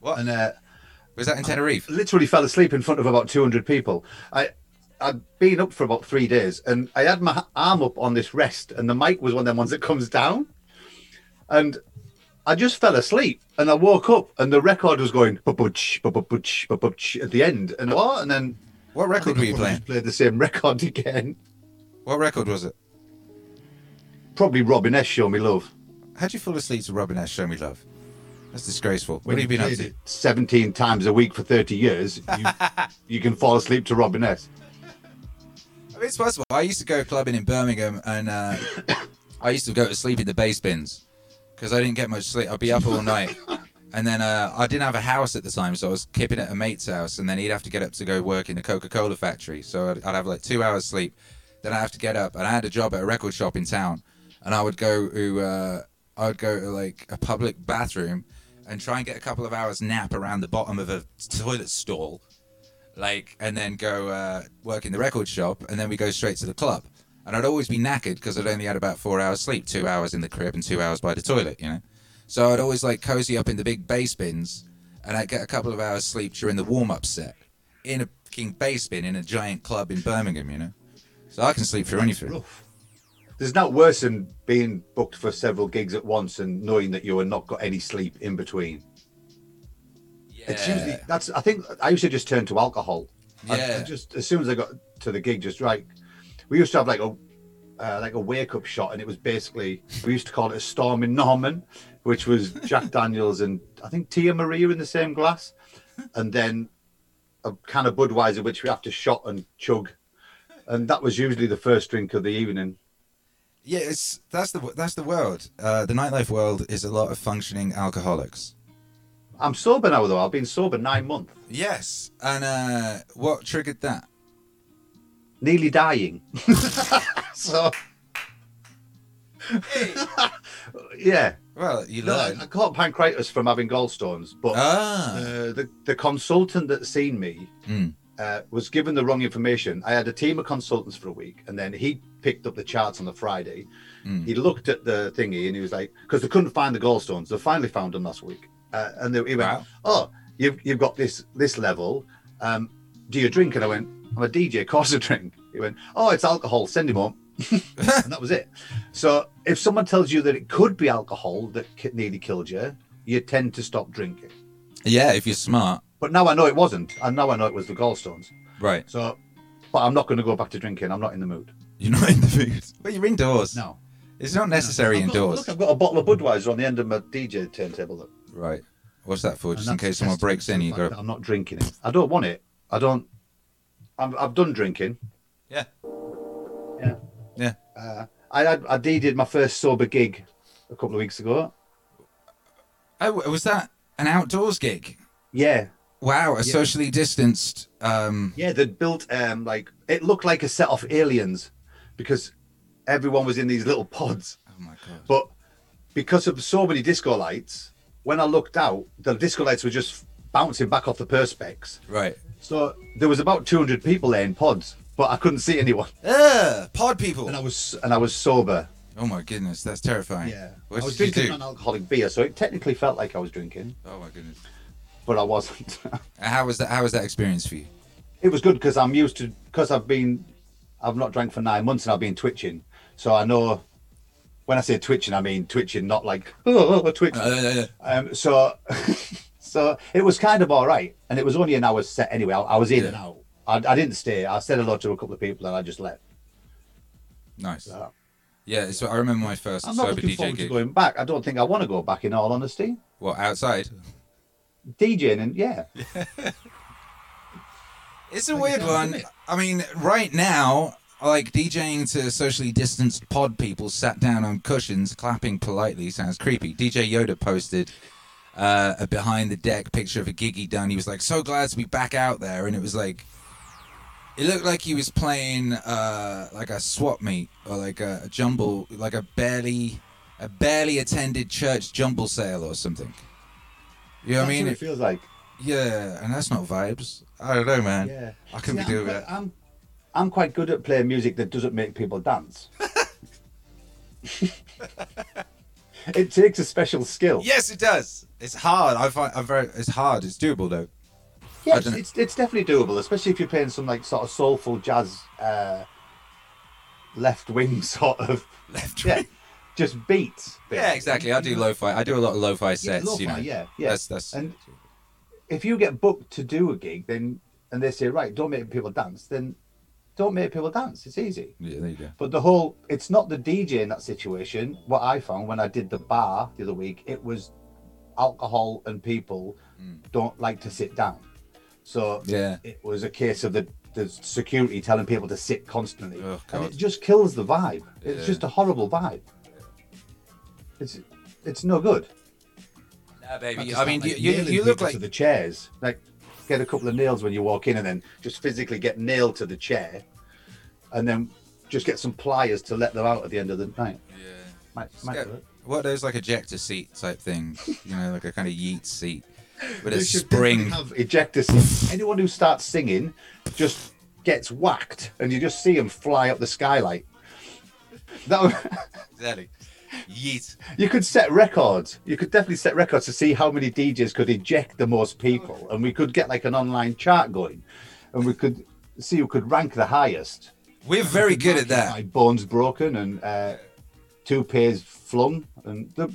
what? and uh, was that in Tenerife? literally fell asleep in front of about 200 people. I I'd been up for about three days, and I had my arm up on this rest, and the mic was one of them ones that comes down, and I just fell asleep, and I woke up, and the record was going ba-butch, ba-ba-butch, ba-butch at the end, and what? And then What record were you playing? Played the same <laughs> record again. What record was it? Probably Robin S. Show Me Love. How'd you fall asleep to Robin S. Show Me Love? That's disgraceful. What When have you been up to? 17 times a week for 30 years, you, <laughs> you can fall asleep to Robin S. I mean, it's possible. I used to go clubbing in Birmingham, and uh, <coughs> I used to go to sleep in the bass bins because I didn't get much sleep. I'd be up all night, and then uh, I didn't have a house at the time, so I was kipping at a mate's house, and then he'd have to get up to go work in the Coca-Cola factory. So I'd, I'd have like two hours sleep, then I have to get up, and I had a job at a record shop in town, and I would go to uh, I would go to like a public bathroom and try and get a couple of hours nap around the bottom of a toilet stall like and then go uh, work in the record shop and then we go straight to the club. And i'd always be knackered because i'd only had about four hours sleep two hours in the crib and two hours by the toilet you know? So i'd always like cozy up in the big bass bins and i'd get a couple of hours sleep during the warm-up set in a fucking bass bin in a giant club in birmingham you know? So i can sleep through anything. Rough. There's not worse than being booked for several gigs at once and knowing that you have not got any sleep in between. It's usually that's. I think I used to just turn to alcohol. I- I Yeah. just as soon as I got to the gig, just right. We used to have like a uh, like a wake up shot, and it was basically we used to call it a storm in Norman, which was Jack <laughs> Daniels and I think Tia Maria in the same glass, and then a can of Budweiser, which we have to shot and chug, and that was usually the first drink of the evening. Yeah, it's that's the that's the world. Uh, the nightlife world is a lot of functioning alcoholics. I'm sober now, though. I've been sober nine months, Yes, and uh, what triggered that? nearly dying. <laughs> so, <laughs> yeah. Well, you learn. I caught pancreatitis from having gallstones, but ah, uh, the the consultant that seen me Mm. Uh, was given the wrong information. I had a team of consultants for a week, and then he picked up the charts on the Friday. Mm. He looked at the thingy and he was like, because they couldn't find the gallstones, they finally found them last week, uh, and they, he went, Wow. "Oh, you've you've got this this level. Um, do you drink?" And I went, "I'm a DJ, of course I drink." He went, "Oh, it's alcohol. Send him home." <laughs> and that was it. So if someone tells you that it could be alcohol that nearly killed you, you tend to stop drinking. yeah, if you're smart, But now I know it wasn't, and now I know it was the gallstones. right? So, but I'm not going to go back to drinking. I'm not in the mood. You're not in the mood. <laughs> Well, you're indoors. No. it's not necessary I've got- indoors. Look, I've got a bottle of Budweiser on the end of my DJ turntable. Look. Right. What's that for? Just in case someone breaks in, you go. I'm not drinking it. I don't want it. I don't. I'm, I've done drinking. Yeah. Yeah. Yeah. Uh, I had I did my first sober gig a couple of weeks ago. Oh, was that an outdoors gig? Yeah, Wow, a Yeah. socially distanced. Um, yeah. They'd built um like it looked like a set of aliens because everyone was in these little pods. <laughs> oh my god. But because of so many disco lights, when I looked out, the disco lights were just bouncing back off the perspex. Right. So there was about 200 people there in pods, but I couldn't see anyone. Uh, pod people. And I was and I was sober. Oh my goodness, that's terrifying. Yeah, What I was drinking non-alcoholic beer, so it technically felt like I was drinking, Oh my goodness. But I wasn't. <laughs> How was that? How was that experience for you? it was good because I'm used to because I've been I've not drank for nine months and I've been twitching, so I know. When I say twitching, I mean twitching, not like <laughs> oh, twitching. Uh, Um, so, <laughs> so it was kind of all right, and it was only an hour set anyway. I, I was in Yeah. and out. I, I didn't stay. I said hello to a couple of people, and I just left. nice. So, Yeah, so I remember my 1st I'm not looking DJ forward to gig. going back. I don't think I want to go back. In all honesty, Well, outside? DJing and yeah, <laughs> It's a weird it one. I mean, right now, like DJing to socially distanced pod people sat down on cushions, clapping politely sounds creepy. DJ Yoda posted uh, a behind the deck picture of a gig he done. He was like, "So glad to be back out there," and it was like, it looked like he was playing uh, like a swap meet or like a, a jumble, like a barely, a barely attended church jumble sale or something. You know what I mean? it feels like. Yeah, and that's not vibes. I don't know, man. Yeah, I can be doing I'm, quite- I'm, I'm quite good at playing music that doesn't make people dance. <laughs> it takes a special skill. Yes, it does. It's hard. I find I'm very. It's hard. It's doable though. Yeah, it's, it's it's definitely doable, especially if you're playing some like sort of soulful jazz, uh, left wing <laughs> sort of Left. yeah, just beats. Yeah, exactly. I do lo-fi. I do a lot of lo-fi Yeah, sets. lo-fi, you know. yeah, yeah. That's that's. And if you get booked to do a gig, then and they say right, don't make people dance, then don't make people dance. It's easy. yeah, there you go. But the whole, it's not the DJ in that situation. What I found when I did the bar the other week, it was alcohol and people don't like to sit down. So Mm. Yeah. it was a case of the, the security telling people to sit constantly. Oh, and it just kills the vibe. It's Yeah. just a horrible vibe. It's it's no good. Nah, baby. I mean, you, like, you, you look like to the chairs. Like get a couple of nails when you walk in, and then just physically get nailed to the chair, and then just get some pliers to let them out at the end of the night. Yeah. Might, might it. What are those like ejector seat type thing? You know, like a kind of yeet seat with a spring. have ejector seats. Anyone who starts singing just gets whacked, and you just see them fly up the skylight. That would- Exactly. Yeet. you could set records. You could definitely set records to see how many DJs could eject the most people, and we could get like an online chart going, and we could see who could rank the highest. We're very good at that. Like bones broken and uh, two pairs flung, and the,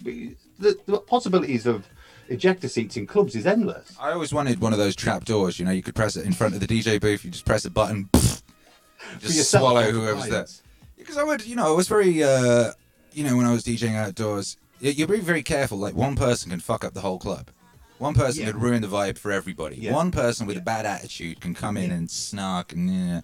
the the possibilities of ejector seats in clubs is endless. I always wanted one of those trap doors. You know, you could press it in front of the DJ booth. You just press a button, <laughs> just swallow whoever's there. Because I would, you know, I was very, uh, you know, when I was DJing outdoors, you're being very careful. Like one person can fuck up the whole club. One person Yeah. could ruin the vibe for everybody. Yeah. One person with a bad attitude can come in and snark and yeah.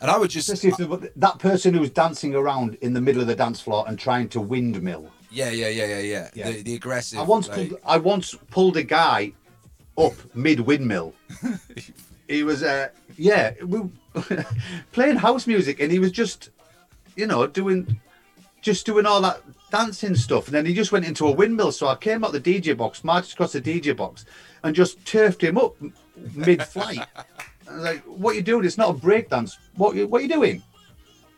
And I would just, if the, that person who's dancing around in the middle of the dance floor and trying to windmill. yeah, yeah, yeah, yeah, yeah. Yeah. The, the aggressive. I once like- pulled, I once pulled a guy up mid windmill. <laughs> he was uh yeah, we <laughs> playing house music and he was just you know doing just doing all that dancing stuff and then he just went into a windmill so I came out the DJ box, marched across the DJ box and just turfed him up mid flight. <laughs> I was like, "What you doing? It's not a break dance. What you, what you doing?"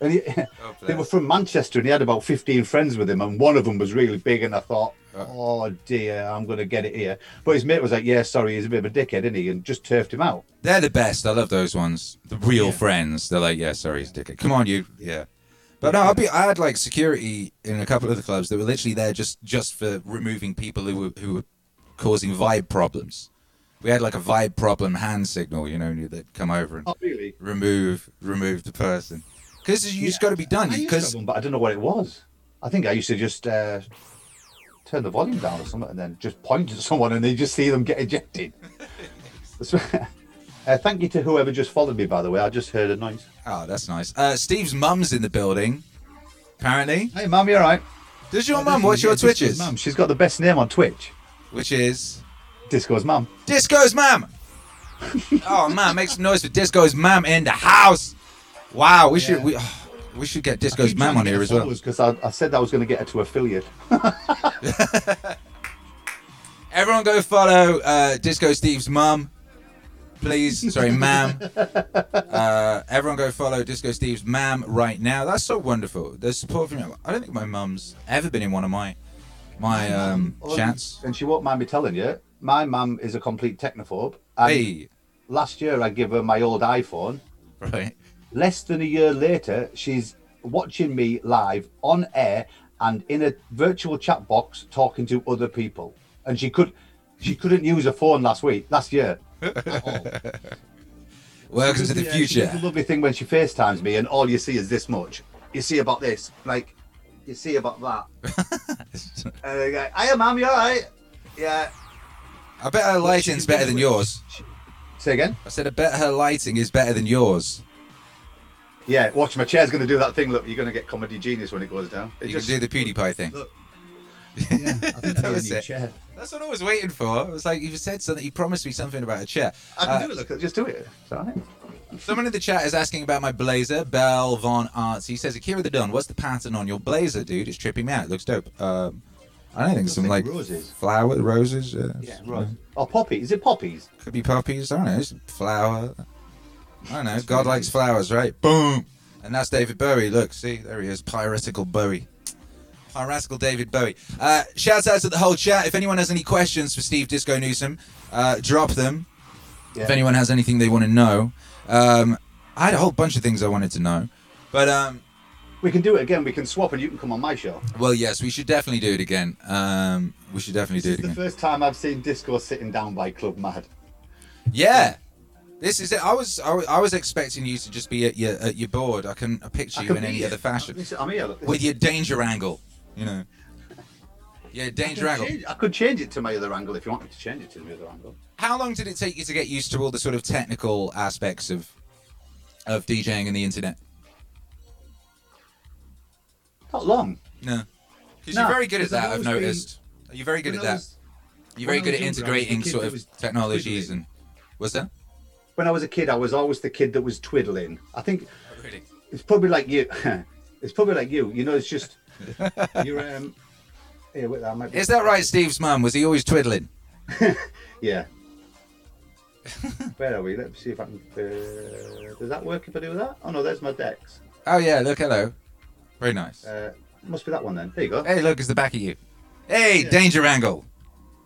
And he, oh, <laughs> they were from Manchester, and he had about fifteen friends with him, and one of them was really big. And I thought, "Oh, oh dear, I'm going to get it here." But his mate was like, "Yeah, sorry, he's a bit of a dickhead, isn't he?" And just turfed him out. They're the best. I love those ones. The real friends. They're like, yeah, sorry, he's a dickhead. Come on, you. Yeah. But no, I'll be. I had like security in a couple of the clubs that were literally there just just for removing people who were who were causing vibe problems. We had like a vibe problem hand signal, you know, that come over and Oh, really? remove remove the person because you just got to be done. I Because but I don't know what it was. I think I used to just uh, turn the volume down or something, and then just point at someone, and they just see them get ejected. <laughs> uh, thank you to whoever just followed me. By the way, I just heard a noise. oh, that's nice. Uh, Steve's mum's in the building. Apparently, Hey, mum, you all right? does your mum watch your Twitches? Mum, she's got the best name on Twitch. Which is Disco's mum. Disco's mum. <laughs> oh man, make some noise for Disco's mum in the house. Wow, we should we oh, we should get Disco's mum on here as well. Because I, I said I was going to get her to affiliate. <laughs> Everyone go follow uh, Disco Steve's mum. Please, sorry, ma'am. Uh, everyone go follow Disco Steve's ma'am right now. That's so wonderful. There's support from you. I don't think my mum's ever been in one of my my um, chats. And she won't mind me telling you, my mum is a complete technophobe. And Hey, last year I gave her my old iPhone. right. Less than a year later, she's watching me live on air and in a virtual chat box talking to other people. And she could she couldn't use a phone last week, last year. All. <laughs> Welcome to the Yeah, future. the lovely thing when she FaceTimes me and all you see is this much. You see about this, like you see about that. <laughs> and they go, Hiya, mum, you alright? Yeah. I bet her lighting's better than yours. Say again? I said I bet her lighting is better than yours. Yeah, watch my chair's going to do that thing. Look, you're going to get comedy genius when it goes down. It You just- can do the PewDiePie thing. Look. Yeah, I think That <laughs> I need was it. chair. That's what I was waiting for. It was like you said something. You promised me something about a chair. I can Uh, do it. Look, just do it. It's all right. Someone in the chat is asking about my blazer. Bell Von Arts. He says, Akira the Don, what's the pattern on your blazer, dude? It's tripping me out. It looks dope. Um, I don't think some like roses. flower roses. Uh, Yeah, right. Oh, poppy. Is it poppies? Could be poppies. I don't know. It's flower. I don't know. God likes flowers, right? Boom. And that's David Bowie. Look, see, there he is. Piratical Bowie. Piratical David Bowie. Uh, shouts out to the whole chat. If anyone has any questions for Steve Disco Newsome, uh, drop them. Yeah. If anyone has anything they want to know, um, I had a whole bunch of things I wanted to know. But um, We can do it again. We can swap, and you can come on my show. well, yes, we should definitely do it again. Um, we should definitely do it. This is the again. first time I've seen Disco sitting down by Club Mad. Yeah. This is it. I was I was, I was expecting you to just be at your at your board. I can picture you in any here. other fashion I'm here. With your danger angle. You know. Yeah, danger angle. change, I could change it to my other angle if you want me to change it to my other angle. How long did it take you to get used to all the sort of technical aspects of of DJing and the internet? Not long. No. Because No, you're very good at that, I've always been- noticed. You're very good at that. was- You're very good at was the integrating kid sort of technologies twiddling. and what's that? When I was a kid, I was always the kid that was twiddling. I think oh, Really? it's probably like you. <laughs> it's probably like you. You know, it's just <laughs> <laughs> you're. Um, yeah, wait, that Is that right, Steve's mum? Was he always twiddling? <laughs> Yeah. <laughs> Where are we? Let me see if I can. Uh, does that work if I do that? Oh no, there's my decks. Oh yeah, look, hello. Very nice. Uh, must be that one then. There you go. Hey, look, it's the back of you. Hey, danger angle.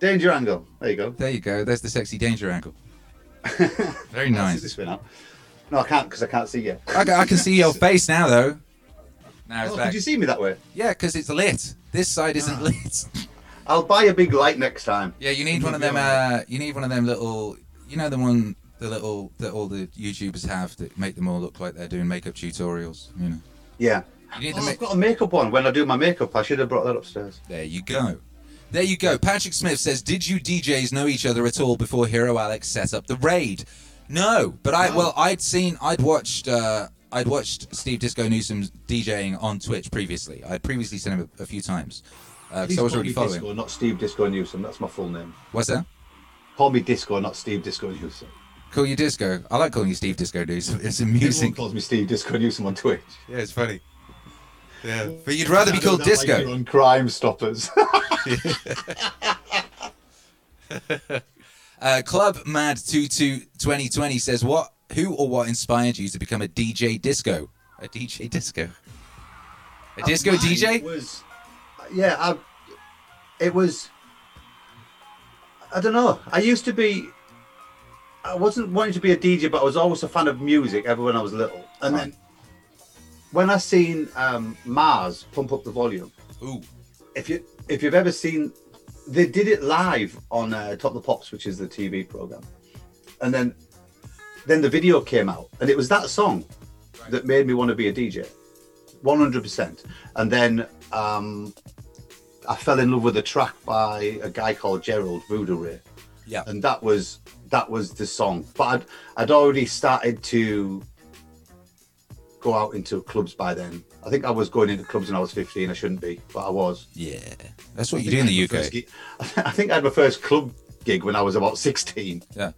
Danger angle. There you go. There you go. There's the sexy danger angle. Very Can I see nice. this way now? No, I can't because I can't see you. I, I can see your face now, though. Now Oh, could you see me that way? Yeah, because it's lit. This side isn't Ah. lit. <laughs> I'll buy a big light next time. yeah, you need one of them. Uh, you need one of them little. You know the one, the little that all the YouTubers have that make them all look like they're doing makeup tutorials. You know. Yeah. You need Oh, ma- I've got a makeup on. When I do my makeup, I should have brought that upstairs. There you go. There you go. Patrick Smith says, "Did you DJs know each other at all before Hero Alex set up the raid?" No, but I well, I'd seen, I'd watched, uh, I'd watched Steve Disco Newsome's DJing on Twitch previously. I would previously seen him a, a few times Please I was call already me following. Disco, not Steve Disco Newsome. That's my full name. What's that? Call me Disco, not Steve Disco Newsome. Call you Disco. I like calling you Steve Disco Newsome. <laughs> It's Everyone amusing. calls me Steve Disco Newsome on Twitch. Yeah, it's funny. Yeah, but you'd rather be called Sound like Disco. on Crime Stoppers. <laughs> <laughs> Uh, Club Mad 22 2020 says, "What? Who or what inspired you to become a DJ disco? A DJ disco? A disco Mine DJ? Was yeah, I, it was. I don't know. I used to be. I wasn't wanting to be a DJ, but I was always a fan of music ever when I was little. And Right. then when I seen um, MARRS pump up the volume, Ooh, if you if you've ever seen, they did it live on uh, Top of the Pops, which is the TV program, and then then the video came out, and it was that song that made me want to be a DJ, one hundred percent. And then um, I fell in love with a track by a guy called Gerald Voodoo Ray, yeah. and that was that was the song. But I'd I'd already started to go out into clubs by then. I think I was going into clubs when I was fifteen. I shouldn't be, but I was. Yeah, that's what you do in the UK. <laughs> I think I had my first club gig when I was about 16. Yeah,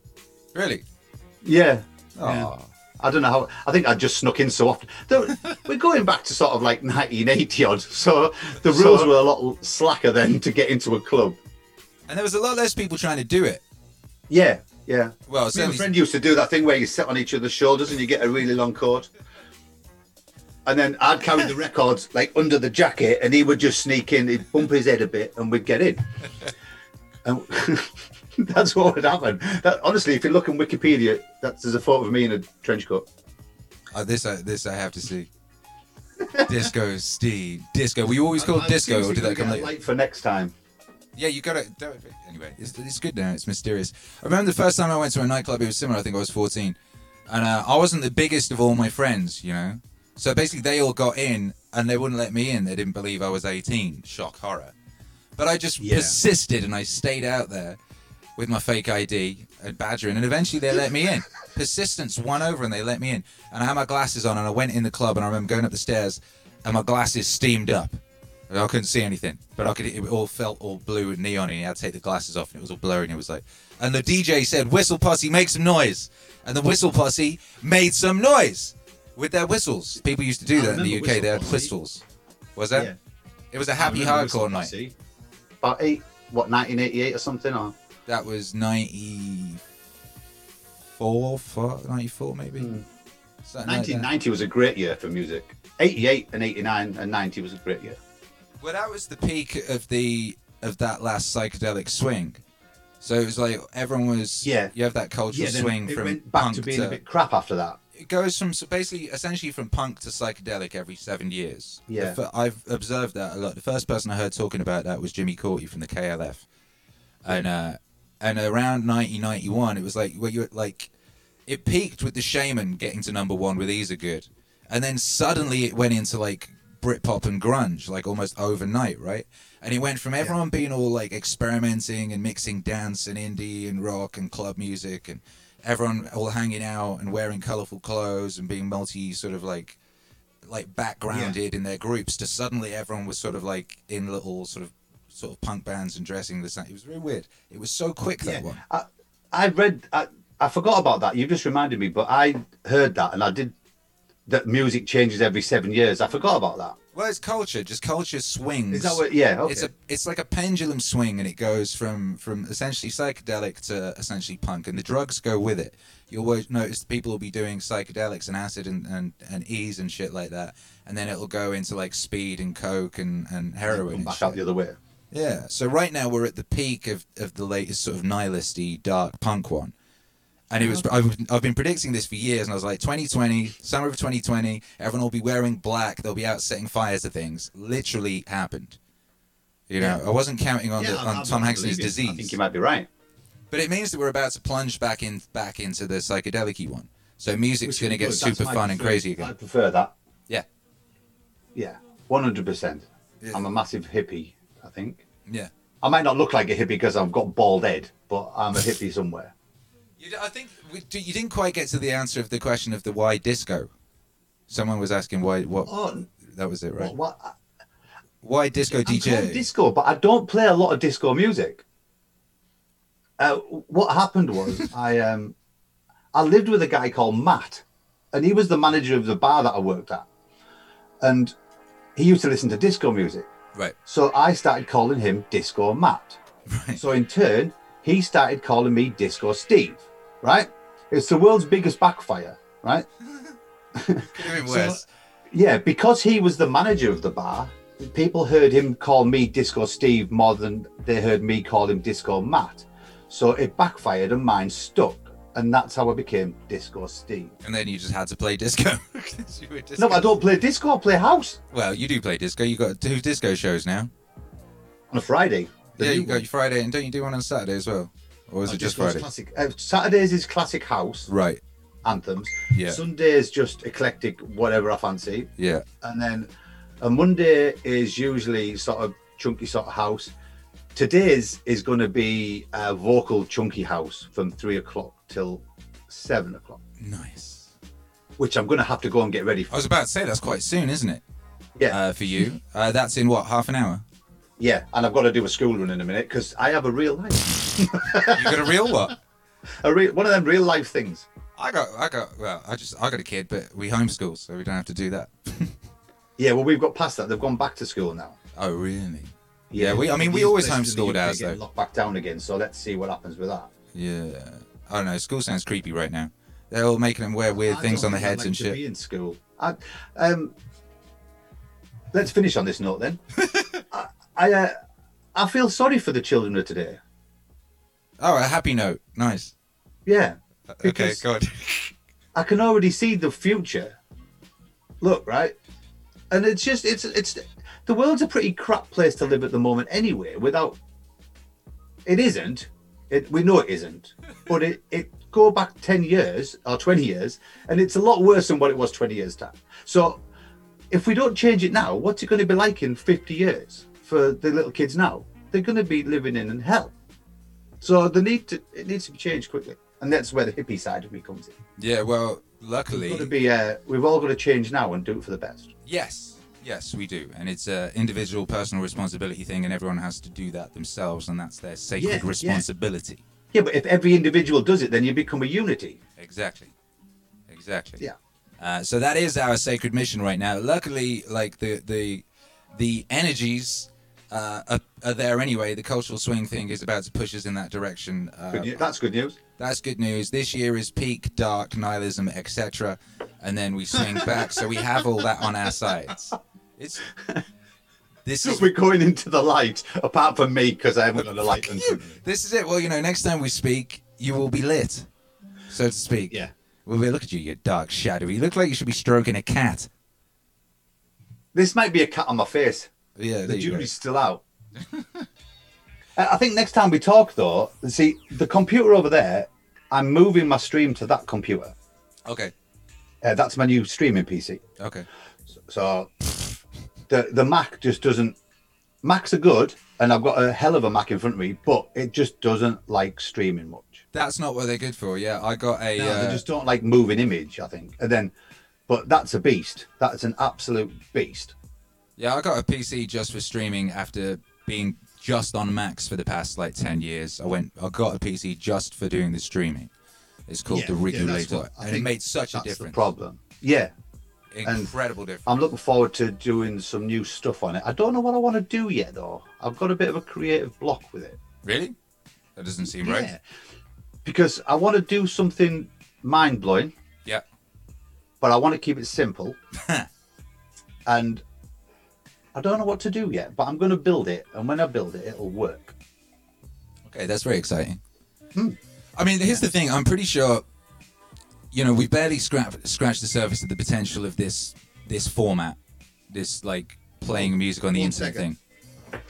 really. Yeah. Oh, I don't know how. I think I just snuck in so often. We're going back to sort of like 1980 odd. So the rules were a lot slacker then to get into a club. and there was a lot less people trying to do it. Yeah. Yeah. Well, a certainly, friend used to do that thing where you sit on each other's shoulders and you get a really long cord. And then I'd carry the records like under the jacket, and he would just sneak in, he'd bump his head a bit, and we'd get in. And <laughs> <laughs> that's what would happen. That honestly, if you look on Wikipedia, that's there's a photo of me in a trench coat. uh, this I this I have to see. disco, Steve, disco. Were you always called disco, or did that come later? light for next time. Yeah, you got it. Anyway, it's, it's good now. It's mysterious. I remember the first time I went to a nightclub. It was similar. I think I was 14, and uh, I wasn't the biggest of all my friends. You know, so basically they all got in, and they wouldn't let me in. They didn't believe I was 18. Shock horror. But I just Yeah. persisted, and I stayed out there with my fake ID and badgering, and eventually they let me in. Persistence won over, and they let me in. And I had my glasses on, and I went in the club, and I remember going up the stairs, and my glasses steamed up. And I couldn't see anything, but I could. It all felt all blue and neon, and I had to take the glasses off, and it was all blurry. And it was like, and the DJ said, "Whistle posse, make some noise," and the whistle posse made some noise with their whistles. People used to do I that in the UK. They had Posse. whistles. Was that? Yeah. It was a happy hardcore night. About eight, what 1988 or something, or That was 94, four- 94 maybe. Hmm. Something like 1990 was a great year for music. 88 and 89 and 90 was a great year. Well, that was the peak of the of that last psychedelic swing. So it was like everyone was. Yeah. You have that cultural then swing it from went back to being a bit crap after that. it goes from so basically essentially from punk to psychedelic every seven years. Yeah. I've observed that a lot. The first person I heard talking about that was Jimmy Cauty from the KLF, and uh, and around 1991, it was like where you like it peaked with the Shamen getting to number one with Ease Are Good, and then suddenly it went into like Britpop and grunge like almost overnight, right? And it went from everyone being all like experimenting and mixing dance and indie and rock and club music and everyone all hanging out and wearing colorful clothes and being multi sort of like like backgrounded in their groups to suddenly everyone was sort of like in little sort of sort of punk bands and dressing this. same. It was very weird. It was so quick that one. I, I read, I, I forgot about that. You just reminded me, but I heard that and I did that music changes every seven years. I forgot about that. Well, it's culture. Just culture swings. Is that what? Yeah, okay. It's a it's like a pendulum swing, and it goes from from essentially psychedelic to essentially punk, and the drugs go with it. You'll always notice people will be doing psychedelics and acid and, and, and ease and shit like that, and then it'll go into like speed and coke and, and heroin. Come and back shit. out the other way. Yeah. So right now we're at the peak of, of the latest sort of nihilisty dark punk one. And it was uh-huh. I've, I've been predicting this for years and I was like 2020, summer of 2020, everyone will be wearing black, they'll be out setting fires to things. Literally happened. You know, Yeah. I wasn't counting on the, on I- Tom Hanks's disease. I think you might be right. But it means that we're about to plunge back in back into the psychedelic one. So music's going to get. That's super fun and crazy again. I prefer that. Yeah. Yeah, one hundred percent. Yeah. I'm a massive hippie. I think Yeah. I might not look like a hippie because I've got bald head, but I'm a hippie somewhere. You, I think we, you didn't quite get to the answer of the question of the why disco. Someone was asking why. What? Oh, that was it, right? what, what, Why disco I'm DJ? disco, but I don't play a lot of disco music. Uh, what happened was <laughs> I um, I lived with a guy called Matt, and he was the manager of the bar that I worked at, and he used to listen to disco music. Right. So I started calling him Disco Matt. Right. So in turn, he started calling me Disco Steve. Right? It's the world's biggest backfire. Right? <laughs> Have been <laughs> So- worse. Yeah, because he was the manager of the bar, people heard him call me Disco Steve more than they heard me call him Disco Matt. So it backfired and mine stuck. And that's how I became Disco Steve. and then you just had to play disco. <laughs> 'Cause you were disco. No, I don't play disco, I play house Well, you do play disco. You got two disco shows now. on a Friday. Yeah, you got one. your Friday, and don't you do one on Saturday as well, or is Oh, it just Friday? Classic. Uh, Saturdays is classic house Right. anthems. Yeah. Sundays just eclectic, whatever I fancy. Yeah. and then a Monday is usually sort of chunky sort of house. Today's is going to be a vocal chunky house from three o'clock till seven o'clock, Nice. which I'm going to have to go and get ready for. I was about to say that's quite soon, isn't it? Yeah, Uh, for you, uh, that's in what half an hour. yeah, and I've got to do a school run in a minute because I have a real life, You got a real what? <laughs> a real one of them real life things. I got, I got. Well, I just, I got a kid, but we homeschool, so we don't have to do that. <laughs> Yeah, well, we've got past that. They've gone back to school now. Oh, really? Yeah, we- I mean, we always places in the homeschooled ours, though. Locked back down again, so let's see what happens with that. Yeah. I don't know. School sounds creepy right now. They're all making them wear weird I things on their heads like and shit. Be in school. I, um, let's finish on this note then. <laughs> I, I, uh, I feel sorry for the children of today. Oh, a happy note. Nice. Yeah, Okay, Because- God. <laughs> I can already see the future. Look, right, and it's just it's it's the world's a pretty crap place to live at the moment anyway. Without it isn't. It we know it isn't, but it it go back ten years or twenty years, and it's a lot worse than what it was twenty years time. So if we don't change it now, what's it going to be like in 50 years for the little kids now? They're going to be living in hell. So the need to it needs to be changed quickly, and that's where the hippie side of me comes in. Yeah. Well, luckily, be. Uh, we've all got to change now and do it for the best. yes, yes, we do, and it's a individual, personal responsibility thing, and everyone has to do that themselves, and that's their sacred Yeah, yeah. responsibility. Yeah, but if every individual does it, then you become a unity. Exactly. Exactly. Yeah. Uh, so that is our sacred mission right now. Luckily, like the the the energies uh, are, are there anyway. The cultural swing thing is about to push us in that direction. Uh, Good, that's good news. that's good news. This year is peak dark nihilism, etc. And then we swing <laughs> back, so we have all that on our sides. It's <laughs> this is We're going into the light, apart from me because I haven't got a light. this is it. Well, you know, next time we speak, you will be lit, so to speak. Yeah. Well, we look at you, you dark shadow. You look like you should be stroking a cat. This might be a cat on my face. Yeah, The jury's still out. <laughs> Uh, I think next time we talk, though, see the computer over there. I'm moving my stream to that computer. Okay. Uh, that's my new streaming PC. Okay. So the the Mac just doesn't. Macs are good, and I've got a hell of a Mac in front of me, but it just doesn't like streaming much. That's not what they're good for. Yeah, I got a. No, uh, they just don't like moving image. I think, and then, but that's a beast. That's an absolute beast. Yeah, I got a PC just for streaming after being just on Macs for the past like ten years. I went, I got a PC just for doing the streaming. It's called Yeah, the yeah, Regulator, what- and it made such a That's the difference. problem. Yeah, Incredible difference. I'm looking forward to doing some new stuff on it. I don't know what I want to do yet, though. I've got a bit of a creative block with it. really? That doesn't seem right. Because I want to do something mind blowing, Yeah. but I want to keep it simple. <laughs> and I don't know what to do yet, but I'm going to build it. And when I build it, it'll work. Okay, that's very exciting. Hmm. I mean, here's the thing. I'm pretty sure, you know, we've barely scratched scratched the surface of the potential of this this format, this like playing music on the One internet second. thing.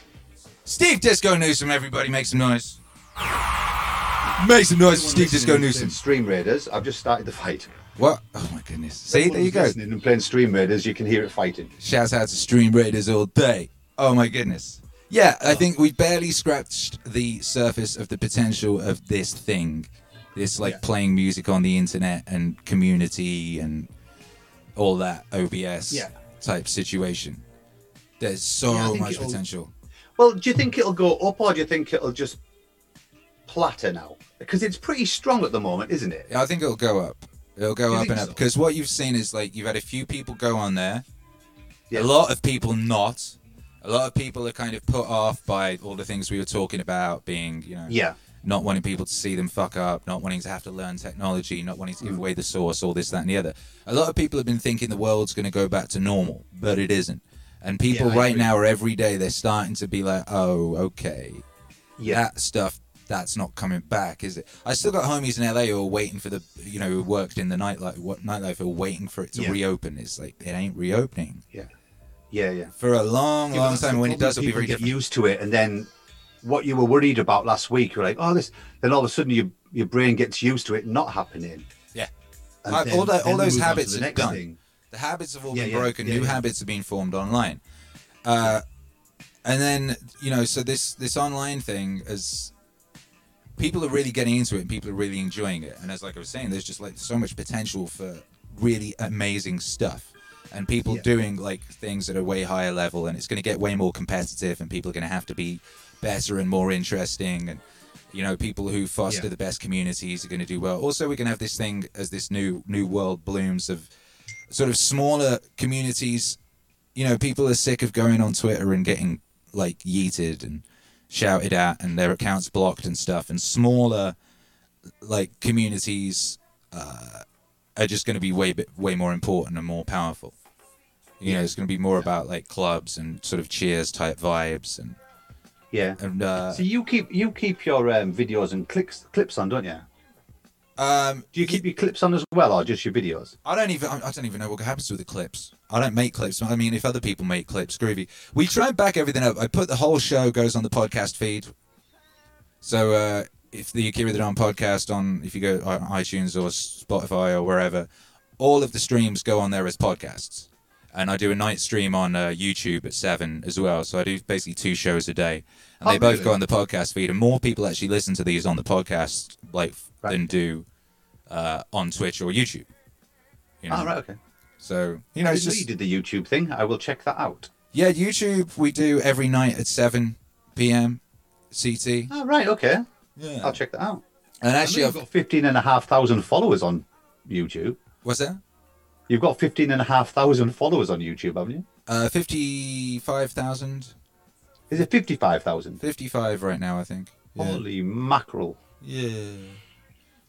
Steve Disco Newsome, everybody, make some noise. Make some noise, for Steve Disco listening and Newsome. Stream Raiders. I've just started the fight. What? Oh my goodness! See, there you go. Listening and playing Stream Raiders, you can hear it fighting. Shouts out to Stream Raiders all day. Oh my goodness. Yeah, I think we barely scratched the surface of the potential of this thing. This like Yeah. playing music on the internet and community and all that OBS Yeah. type situation. There's so Yeah, much potential. Well, do you think it'll go up or do you think it'll just plateau now? Because it's pretty strong at the moment, isn't it? I think it'll go up. It'll go up and up because what you've seen is like you've had a few people go on there, a lot of people not. A lot of people are kind of put off by all the things we were talking about being, you know, Yeah. Not wanting people to see them fuck up, not wanting to have to learn technology, not wanting to Mm. give away the source, all this, that, and the other. A lot of people have been thinking the world's going to go back to normal, but it isn't. And people Yeah, right agree. now are every day they're starting to be like, oh, okay, Yeah. that stuff that's not coming back, is it? I still got homies in LA who are waiting for the, you know, who worked in the nightlife, what nightlife, who are waiting for it to Yeah. reopen. It's like it ain't reopening Yeah. Yeah, yeah. for a long, long time. When it does, it'll be people very get different. used to it, and then what you were worried about last week, you're like, oh, this. Then all of a sudden, your your brain gets used to it not happening. Yeah. And Uh, then- all, then all those move on to habits the are done. thing. The habits have all Yeah, been yeah, broken. yeah, New habits have been formed online. Uh, and then you know, so this this online thing is people are really getting into it and people are really enjoying it. And as like I was saying, there's just like so much potential for really amazing stuff. And people Yeah. doing like things at a way higher level, and it's going to get way more competitive, and people are going to have to be better and more interesting, and you know, people who foster Yeah. the best communities are going to do well. Also, we're going to have this thing as this new new world blooms of sort of smaller communities. You know, people are sick of going on Twitter and getting like yeeted and shouted at and their accounts blocked and stuff. And smaller like communities uh, are just going to be way bit, way more important and more powerful. You know, it's going to be more about like clubs and sort of cheers type vibes and Yeah. and uh, So you keep you keep your um, videos and clicks clips on, don't you? um, Do you keep your clips on as well, or just your videos? I don't even I don't even know what happens with the clips. I don't make clips. I mean, if other people make clips, groovy. We try and back everything up. I put the whole show goes on the podcast feed. So uh, if the Akira the Don podcast on, if you go on iTunes or Spotify or wherever, all of the streams go on there as podcasts. And I do a night stream on uh, YouTube at seven as well. So I do basically two shows a day, and Oh, they both really? go on the podcast feed. And more people actually listen to these on the podcast like Right. than do uh, on Twitch or YouTube. You know? Oh, right, okay. So you know, I it's just you did the YouTube thing. I will check that out. yeah, YouTube we do every night at seven p.m. CT. Oh, right, okay. Yeah, I'll check that out. and actually, I've, got 15 and a half thousand followers on YouTube. what's that? You've got 15 and a half thousand followers on YouTube, haven't you? Uh, fifty-five thousand. Is it 55,000? 55 right now, I think. Yeah. Holy mackerel. Yeah.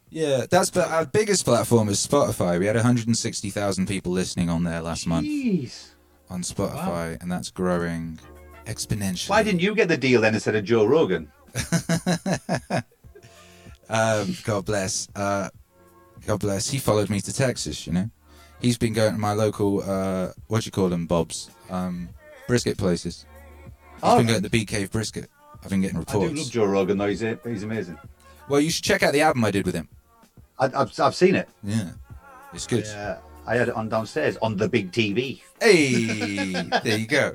Yeah, that's but our biggest platform is Spotify. We had 160,000 people listening on there last month Jeez. on Spotify, and that's growing exponentially. Why didn't you get the deal then instead of Joe Rogan? <laughs> Um, God bless. Uh, God bless. He followed me to Texas. You know, he's been going to my local uh, what do you call them, Bob's um, brisket places. He's Oh, been going to the Bee Cave brisket. I've been getting reports. I do love Joe Rogan though. He's, he's amazing. well, you should check out the album I did with him. I, I've, I've seen it. Yeah, it's good. Yeah, I had it on downstairs on the big TV. Hey, <laughs> there you go.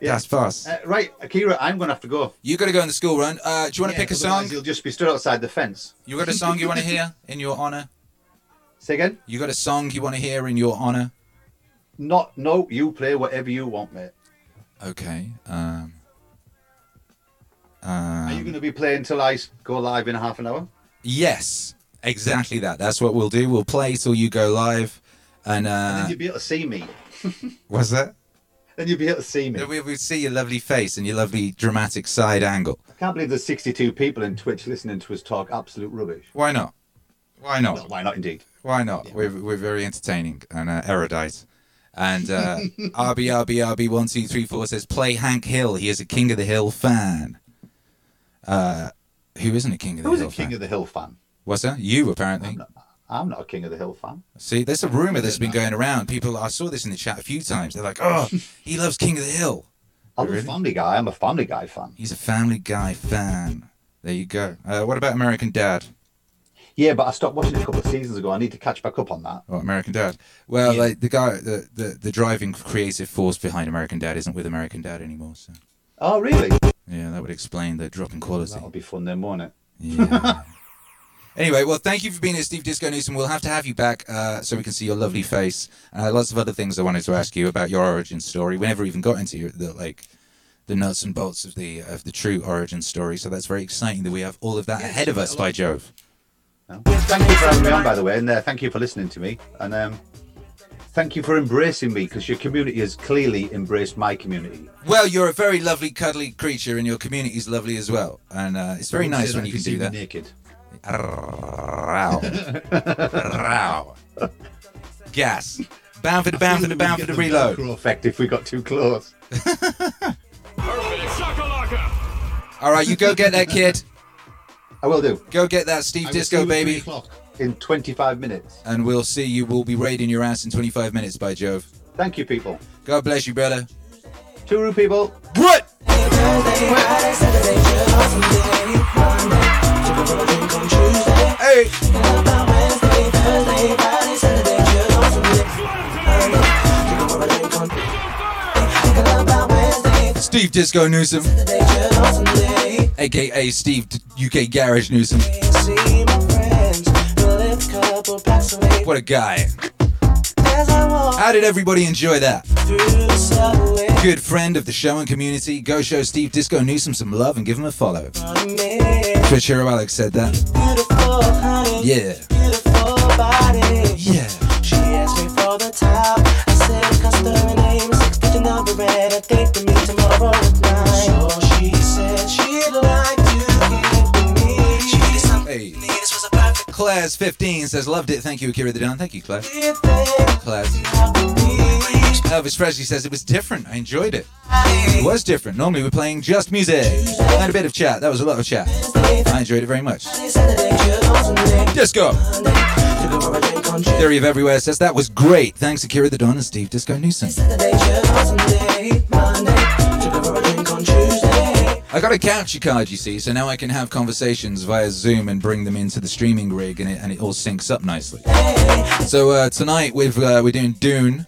Yeah. That's fast. Uh, right, Akira, I'm going to have to go. You got to go on the school run. Uh, do you want to Yeah, pick a song? You'll just be stood outside the fence. You got a song you want to hear in your honor? Say again? You got a song you want to hear in your honor? Not, no, you play whatever you want, mate. Okay. Um, Are you um, going to be playing till I go live in half an hour? yes, exactly that. That's what we'll do. We'll play till you go live. And, And uh, then you'll be able to see me. <laughs> what's that? Then you'll be able to see me. We, we see your lovely face and your lovely dramatic side angle. I can't believe there's 62 people in Twitch listening to us talk absolute rubbish. Why not? Why not? Well, why not indeed? Why not? We're, we're very entertaining and uh, erudite. And uh, RB, RB, RB, one, two, three, four says, play Hank Hill. He is a King of the Hill fan. Uh, who isn't a King of the Hill? Who's a King fan? of the Hill fan? What's that? You, apparently. I'm not, I'm not a King of the Hill fan. See, there's a rumor that's been going around. People, I saw this in the chat a few times. They're like, oh, <laughs> he loves King of the Hill. I'm Really? a Family Guy. I'm a Family Guy fan. He's a Family Guy fan. There you go. Uh, what about American Dad? Yeah, but I stopped watching it a couple of seasons ago. I need to catch back up on that. Oh, American Dad. Well, Yeah. like the guy, the, the the driving creative force behind American Dad isn't with American Dad anymore. So Oh, really? yeah, that would explain the drop in quality. That'll be fun then, won't it? Yeah. <laughs> Anyway, well, thank you for being here, Steve Disco Newsome. We'll have to have you back uh, so we can see your lovely face. Uh, lots of other things I wanted to ask you about your origin story. We never even got into your, the like the nuts and bolts of the of the true origin story. So that's very exciting that we have all of that ahead of us. By Jove. Thank you for having me on, by the way, and uh, thank you for listening to me. And um, thank you for embracing me because your community has clearly embraced my community. Well, you're a very lovely, cuddly creature, and your community is lovely as well. And uh, it's very nice when you can do that. Naked. Row. Row. <laughs> Gas. Bound for the bound for the bound for the reload. Effect if we got too close. <laughs> All right, you go get that kid. I will do. Go get that Steve I Disco you at three baby, In 25 minutes. and we'll see you. We'll be raiding your ass in 25 minutes. By Jove. Thank you, people. God bless you, brother. Touru people. What? Hey. Steve Disco Newsome, aka Steve UK Garage Newsome. What a guy. How did everybody enjoy that? Good friend of the show and community. Go show Steve Disco Newsome some love and give him a follow. Twitch Hero Alex said that. Yeah. Yeah. Class15 says, Loved it. Thank you, Akira the Don. Thank you, Class. Class. Elvis Presley says, It was different. I enjoyed it. It was different. Normally we're playing just music. and a bit of chat. That was a lot of chat. I enjoyed it very much. Disco. Theory of Everywhere says, That was great. Thanks, Akira the Don and Steve Disco Newsome. I got a capture card, you see, so now I can have conversations via Zoom and bring them into the streaming rig, and it, and it all syncs up nicely. So uh, tonight we've uh, we're doing Dune.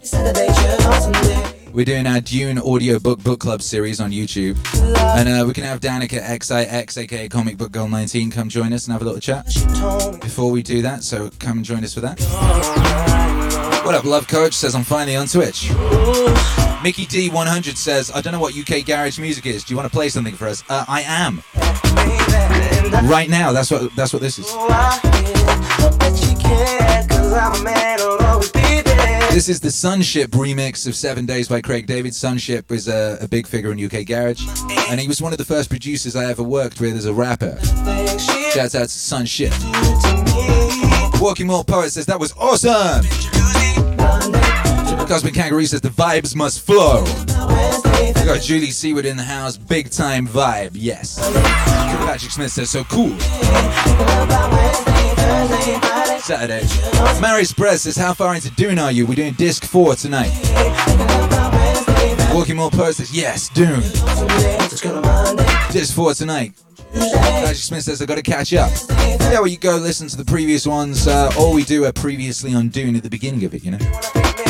We're doing our Dune audio book book club series on YouTube, and uh, we can have Danica XIX, aka Comic Book Girl 19, come join us and have a little chat before we do that. So come and join us for that. What up, Love Coach? Says I'm finally on Twitch. Mickey D100 says I don't know what UK garage music is. Do you want to play something for us? Uh, I am right now. That's what that's what this is. This is the Sunship remix of Seven Days by Craig David. Sunship is a, a big figure in UK Garage, and he was one of the first producers I ever worked with as a rapper. Shouts out to Sunship. Walking More Poet says that was awesome. Cosmic Kangaroo says the vibes must flow. We got Julie Seward in the house, big time vibe, yes. Patrick Smith says so cool. Saturday. Marius Perez says, How far into Dune are you? We're doing disc four tonight. Walking More Poet says, Yes, Dune. Disc four tonight. Patrick Smith says, I gotta catch up. Yeah, well, you go listen to the previous ones, uh, or we do are previously on Dune at the beginning of it, you know?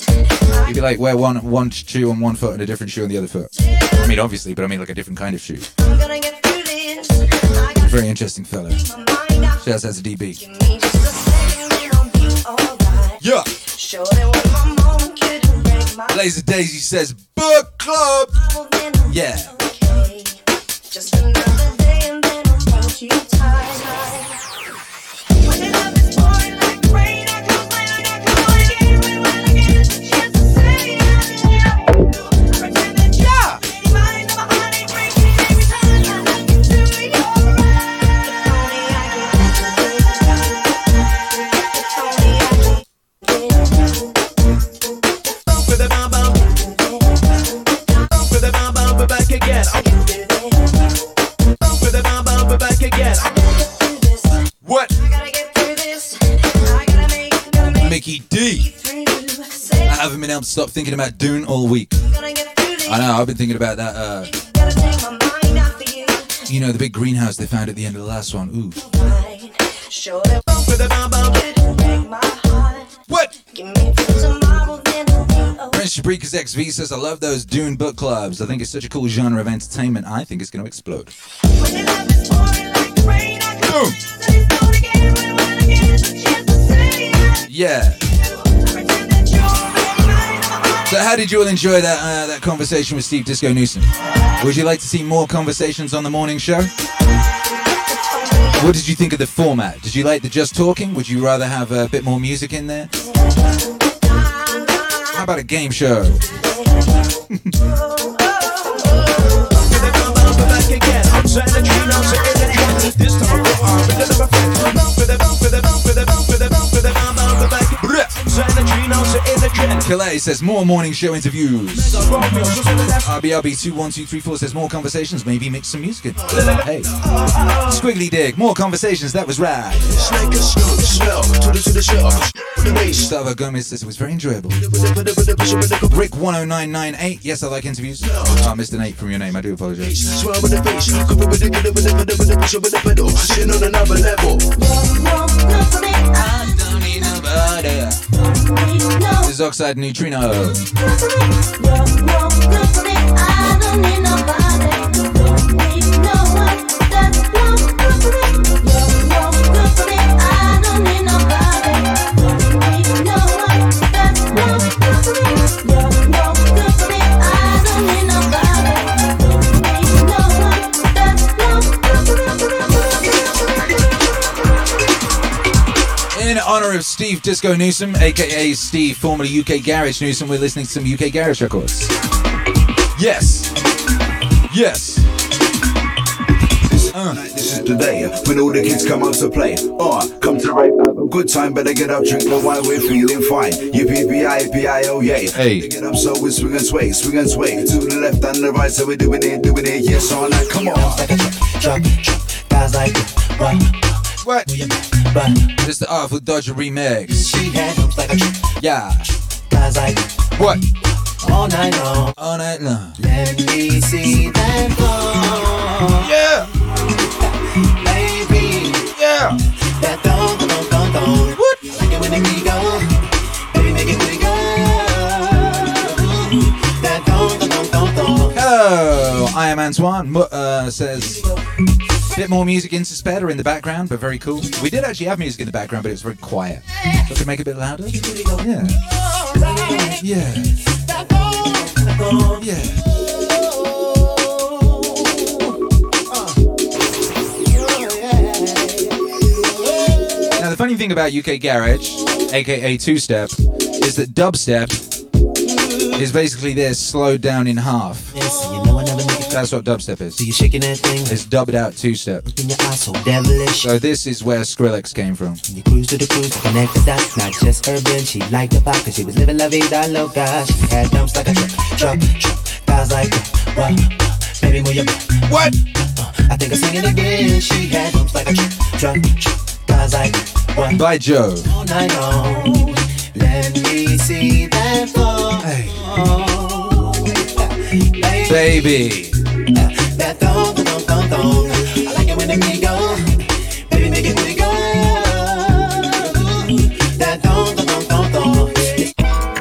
He'd be like wear one one shoe on one foot and a different shoe on the other foot. I mean, obviously, but I mean like a different kind of shoe. Very interesting fellow. Shouts out to DB. Yeah. Laser Daisy says book club. Yeah. Stop thinking about Dune all week. I know, I've been thinking about that, uh, you know, the big greenhouse they found at the end of the last one. Ooh. What? Prince Shabrika's XV says, I love those Dune book clubs. I think it's such a cool genre of entertainment. I think it's going to explode. Boom. Yeah. So, how did you all enjoy that uh, that conversation with Steve Disco Newsome? Would you like to see more conversations on the morning show? What did you think of the format? Did you like the just talking? Would you rather have a bit more music in there? How about a game show? Calais says more morning show interviews. RBRB21234 says more conversations, maybe mix some music in. Hey. Squiggly Dig, more conversations, that was right. Gustavo Gomez says it was very enjoyable. Rick10998, yes, I like interviews. Oh, I missed an 8 from your name, I do apologize. This is Oxide Neutrino. Honor of Steve Disco Newsome, aka Steve, formerly UK Garage Newsome, we're listening to some UK Garage records. Yes. Yes. Uh. This is the day when all the kids come out to play. Oh, come to rave, have a good time, better get up, drink the wine, we're feeling fine. U-P-P-I-P-I-O, yay. Hey. Get up, so we swing and sway, swing and sway. To the left and the right, so we're doing it, doing it, yes, all night, come on. Drop, drop, guys like to rock, What? move. This is the Artful Dodger remix. She had like a Yeah. guys like What? all night long. All night long. Let me see that floor, Yeah. baby. Yeah. That don't, don't, don't, don't. What? Like it when it go, baby, make it go. That don't, don't, don't, don't. Hello, I am Antoine. Uh, says bit more music in better in the background, but very cool. We did actually have music in the background, but it was very quiet. So to make it a bit louder. Yeah. Yeah. Yeah. Now the funny thing about UK Garage, aka two step, is that dubstep is basically this slowed down in half. Listen, you know That's what dubstep is. So you shaking that thing, It's dubbed out two step. in your eyes so. So this is where Skrillex came from. You cruise to the cruise connect the dots, not just urban. She liked the pop cause she was living la vida loca. She had dumps like a truck, truck, truck. Guys like what? Baby, move your. What? I think I'm singing again. She had dumps like a truck, truck, truck. Guys like what? By Joe. All night long. Let me see that floor. Hey. Baby. That thong, thong, thong, thong. I like it when we go. Baby, make it go. That thong, thong, thong, thong.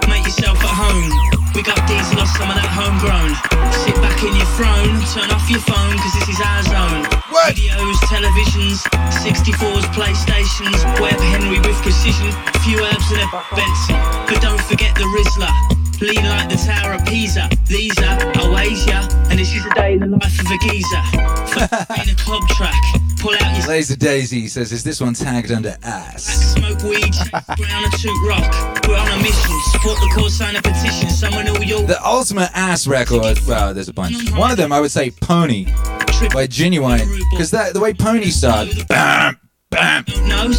Make yourself at home. We got diesel or some of that homegrown. Sit back in your throne, turn off your phone, cause this is our zone. What? Videos, televisions, 64s, PlayStations, Web Henry with precision. Few herbs and a Benson. But don't forget the Rizla. Lean like the Tower of Pisa. These are Oasia, life of a geezer. <laughs> in a club track, pull out your Laser Daisy says, is this one tagged under ass? Smoke weed, <laughs> brown and toot rock. We're on a mission. Support the cause, sign a petition. Someone who you'll The ultimate ass record. Well, there's a bunch. One of them, I would say, Pony by Ginuwine, because that the way Pony started. Bam, bam.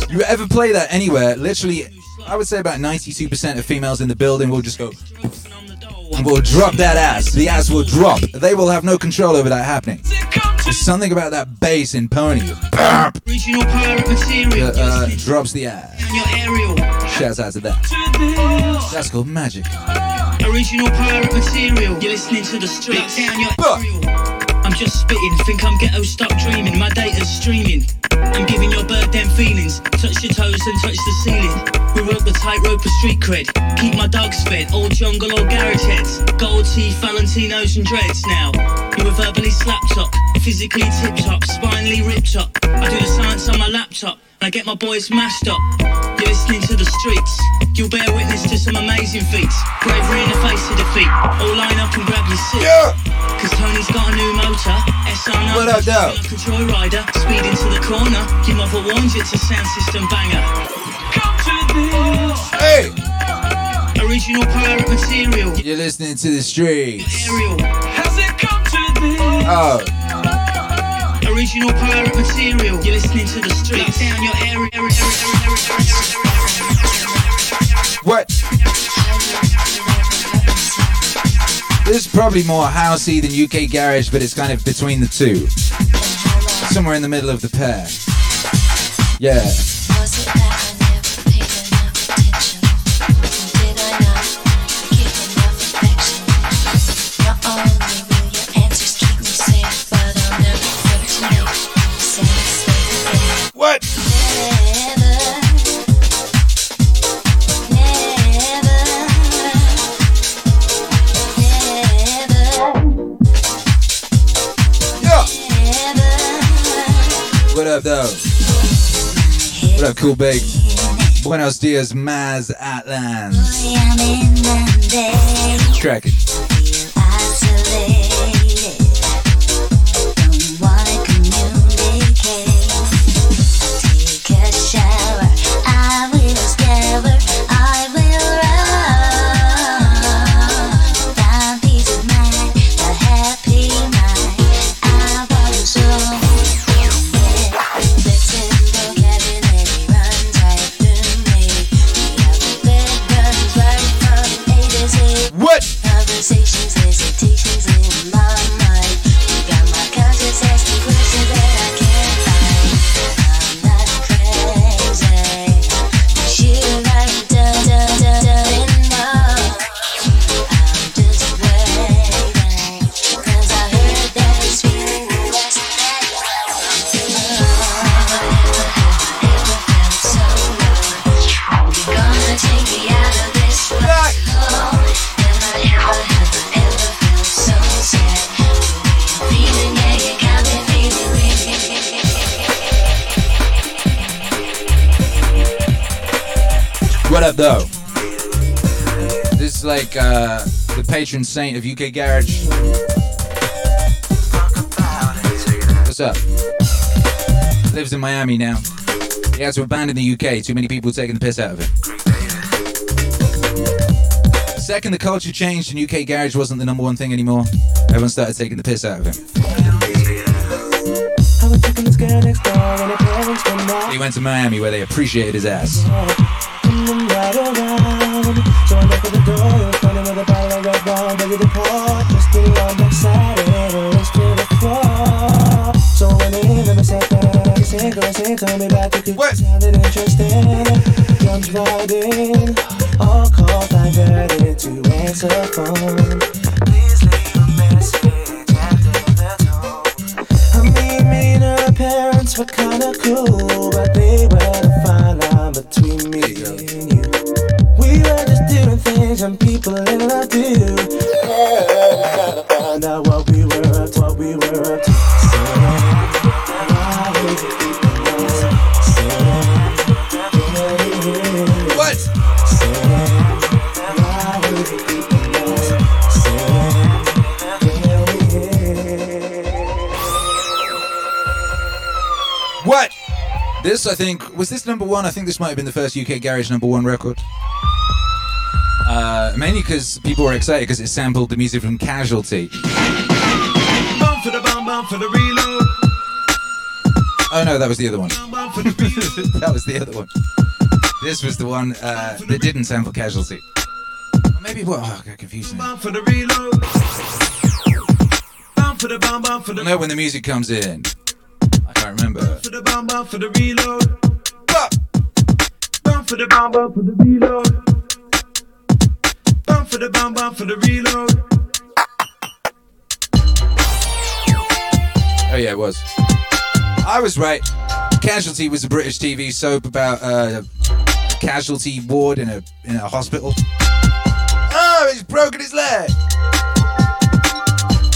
You ever play that anywhere? Literally, I would say about 92% of females in the building will just go will drop that ass. The ass will drop. They will have no control over that happening. There's something about that bass in Pony. Bam, Original pirate material. that uh, drops the ass. Shouts out to that. That's called magic. Original pirate material. You're listening to the streets. Down your aerial. I'm just spitting. Think I'm ghetto stuck dreaming. My data's streaming. I'm giving your bird them feelings. Touch your toes and touch the ceiling. We walk the tightrope of street cred. Keep my dogs fed. Old jungle or garage heads. Gold teeth, Valentinos and dreads now. You were verbally slapped up. Physically tip top. Spinally ripped up. I do the science on my laptop. And I get my boys mashed up. You're listening to the streets. You'll bear witness to some amazing feats. Bravery in the face of defeat. All line up and grab your seat. Cause Tony's got a new motor. SR9. What up, though? Like a joyrider. Speed into the corner. Your mother warns you it's a sound system banger. Come to this. Hey, Original pirate material. you're listening to the streets. Aerial. Has it come to this? Oh, Original pirate material. You're listening to the streets. Down your area. what? This is probably more housey than UK garage, but it's kind of between the two. Somewhere in the middle of the pair. Yeah. Up, though? What up, cool big? Buenos dias, Maz Atlans. I'm in the day. Crack it. Patron saint of UK Garage. What's up? Lives in Miami now. He had to abandon the UK. Too many people taking the piss out of him. The second the culture changed and UK Garage wasn't the number one thing anymore, everyone started taking the piss out of him. He went to Miami where they appreciated his ass. Wine, ready. Just getting on excited, and to the floor. So I went in and I sat down. She said, "Girl, say, tell me about the What? sounded interesting." Right in, all calls diverted to answer phone. Please leave a message after the tone. I mean, me and her parents were kinda cool, but they were the fine line between me and you. We were just doing things and people in love do. This, I think, was this number one? I think this might have been the first UK Garage number one record. Uh, mainly because people were excited because it sampled the music from Casualty. Bum for the bum, bum for the reload. Oh no, that was the other one. Bum for the reload. <laughs> that was the other one. This was the one uh, that didn't sample Casualty. Or maybe what? Oh, I got confused now. Bum for the reload. Bum for the bum, bum for the No, when the music comes in. I can't remember. for the bum, bum for the reload. Bum for the bum, bum for the reload. Bum for the bomb bomb for the reload. Oh yeah, it was. I was right. Casualty was a British TV soap about uh, a casualty ward in a in a hospital. Oh, he's broken his leg.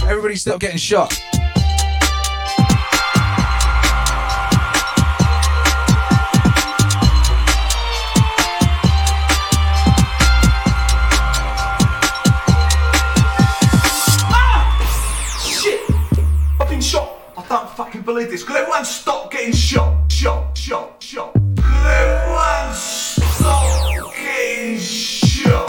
Everybody stopped getting shot. Fucking believe this. Could everyone stop getting shot? Shot, shot, shot. Could everyone stop getting shot?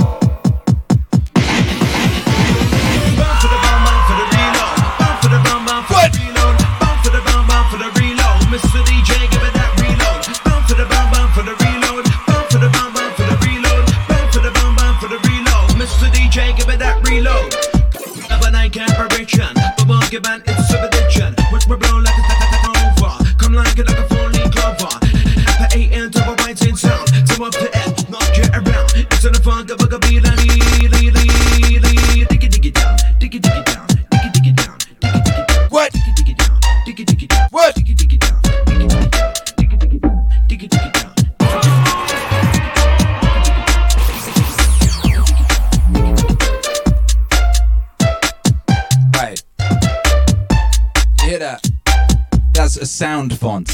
Bomb for the bomb bomb for the reload. Bomb for the bomb bomb for the reload. Bomb for the bomb bomb for the reload. Mr. DJ, give it that reload. For the bomb bomb for the reload. Bomb for the bomb bomb for the reload. Bomb for the bomb bomb for the reload. Mr. DJ, give it that reload. Have a night apparition. But won't give sound font.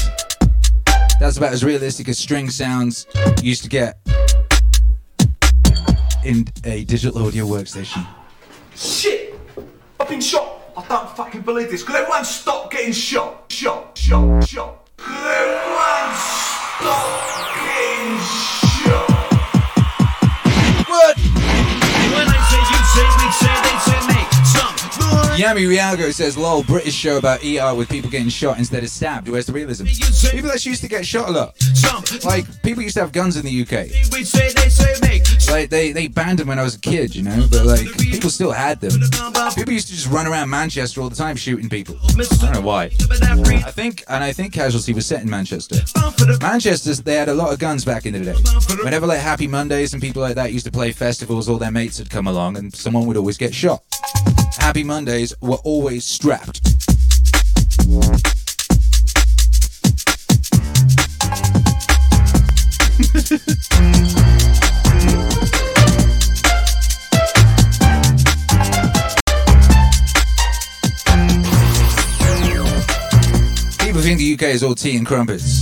That's about as realistic as string sounds you used to get in a digital audio workstation. Shit! I've been shot. I don't fucking believe this. Could everyone stop getting shot? Shot, shot, shot. Could everyone stop getting shot? What? When I say you say, we say, they say, make some noise. Yami Rialgo says, lol, British show about ER with people getting shot instead of stabbed. Where's the realism? People actually used to get shot a lot. Like, people used to have guns in the UK. Like, they, they banned them when I was a kid, you know? But, like, people still had them. People used to just run around Manchester all the time shooting people. I don't know why. That. I think, and I think Casualty was set in Manchester. Manchester, they had a lot of guns back in the day. Whenever like Happy Mondays and people like that used to play festivals, all their mates would come along and someone would always get shot. Happy Mondays were always strapped. People think the UK is all tea and crumpets.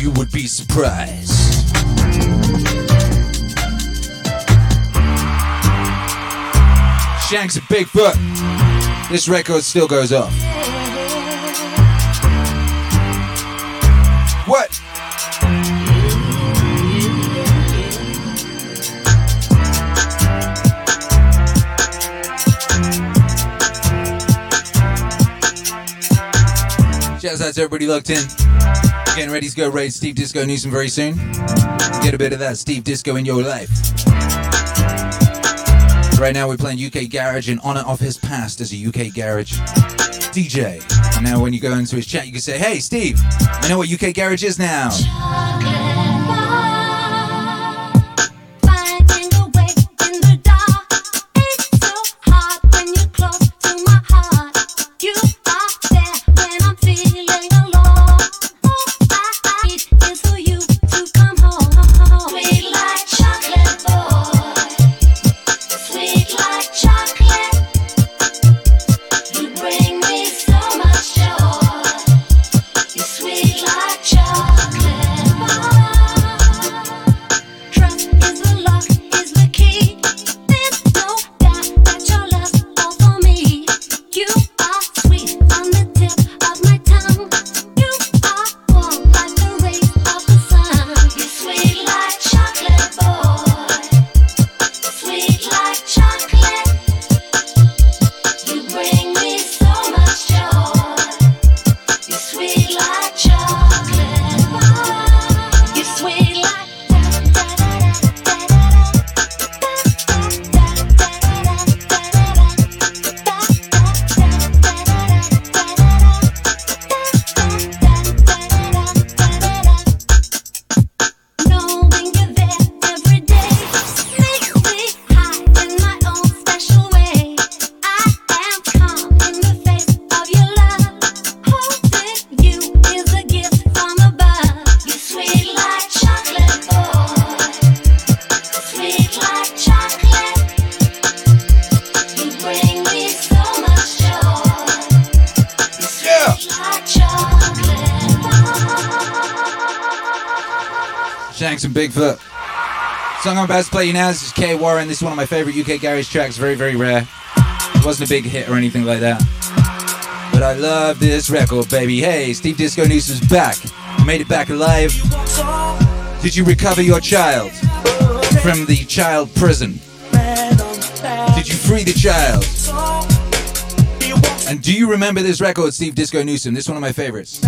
You would be surprised. Shanks and Bigfoot. This record still goes off. What? Shouts out to everybody locked in. Getting ready to go raid Steve Disco Newsome very soon. Get a bit of that Steve Disco in your life. Right now we're playing UK Garage in honor of his past as a UK Garage DJ. And now when you go into his chat, you can say, "Hey, Steve, I know what UK Garage is now." About to play you now. This is K Warren. This is one of my favorite UK garage tracks. Very, very rare. It wasn't a big hit or anything like that. But I love this record, baby. Hey, Steve Disco Newsome's back. Made it back alive. Did you recover your child from the child prison? Did you free the child? And do you remember this record, Steve Disco Newsome? This is one of my favorites.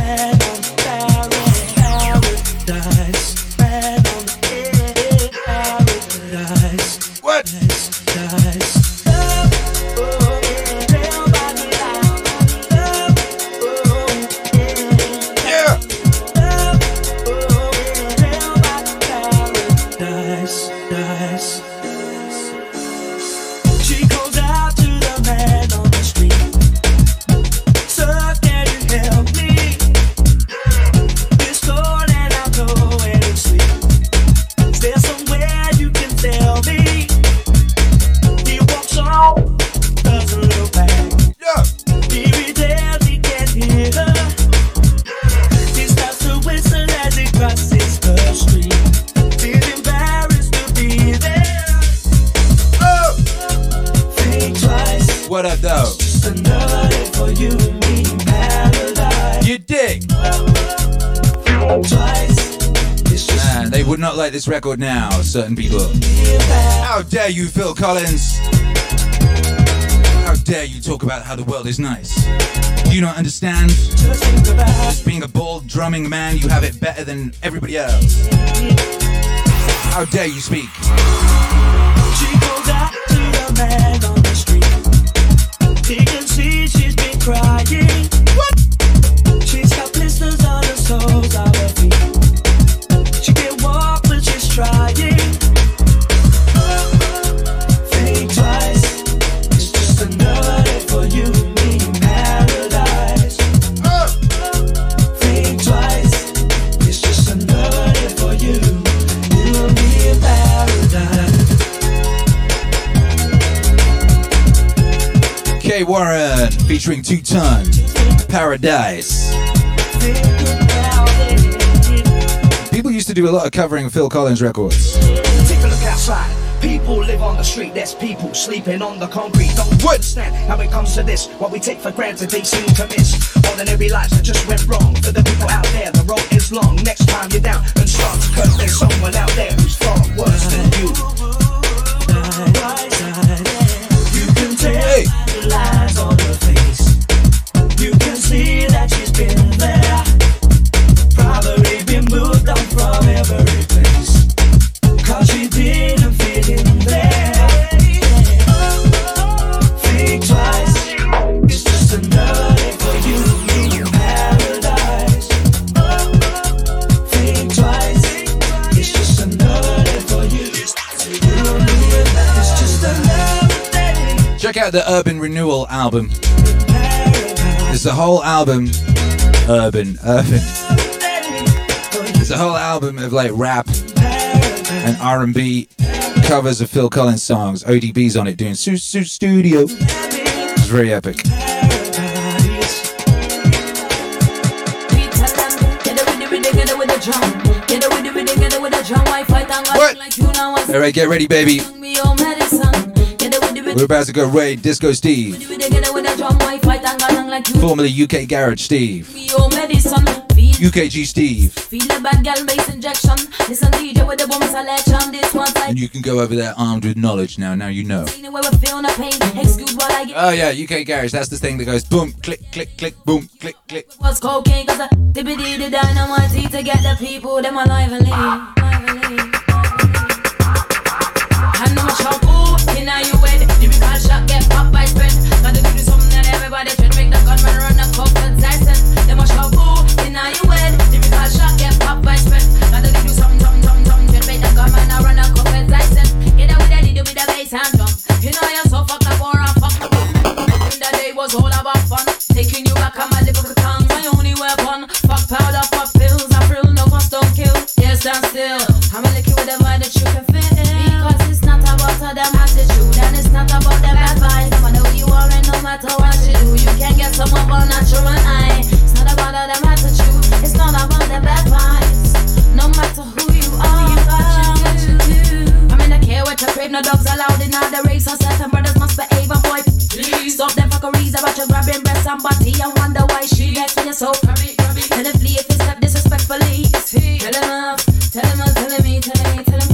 Like this record now, certain people. How dare you, Phil Collins? How dare you talk about how the world is nice? Do you not understand? Just being a bald drumming man, you have it better than everybody else. How dare you speak? Warren featuring Two Ton, Paradise. People used to do a lot of covering Phil Collins records. Take a look outside. People live on the street. There's people sleeping on the concrete. Don't understand how it comes to this. What we take for granted, they seem to miss. Ordinary lives that just went wrong. For the people out there, the road is long. Next time you're down and start, cause there's someone out there who's far worse than. You the Urban Renewal album. It's a whole album, urban, urban. It's a whole album of like rap and R&B covers of Phil Collins songs. ODB's on it doing Sussudio. It's very epic. What? All right, get ready, baby. We're about to go raid Disco Steve, formerly UK Garage Steve, UKG Steve, Feel bad girl bass injection. Listen DJ with the boom selection. This one type. and you can go over there armed with knowledge now. Now you know. Where we feel no pain. Excuse what I get. Oh yeah, UK Garage. That's the thing that goes boom, click, click, click, boom, click, click. was cocaine cause I dippy dee the dynamite to get the people them alive and live. I'm a shock, ooh, in a you head. The recall shot get popped by spread. Gotta do something that everybody should make the gunman run a cup and Tyson. Them a shock, ooh, in a you head. The recall shot get popped by spread. Gotta do something, something, something. Should make the gunman run a cup and Tyson. Get with that, do with the bass and drum. You know you're so fucked up a up. In the day was all about fun. Taking you back on my matter what you do, you can get someone more natural eye. It's not about them attitude, it's not about their bad vibes. No matter who you are, you got what you do. I mean, I care what you crave, no dogs allowed in other race. So certain brothers must behave, and boy, please stop them fuckeries about you grabbing breasts and body. I wonder why she gets when you're so grabby. Tell him flee if you step disrespectfully. Tell him off, tell him off, tell me, tell me, tell him.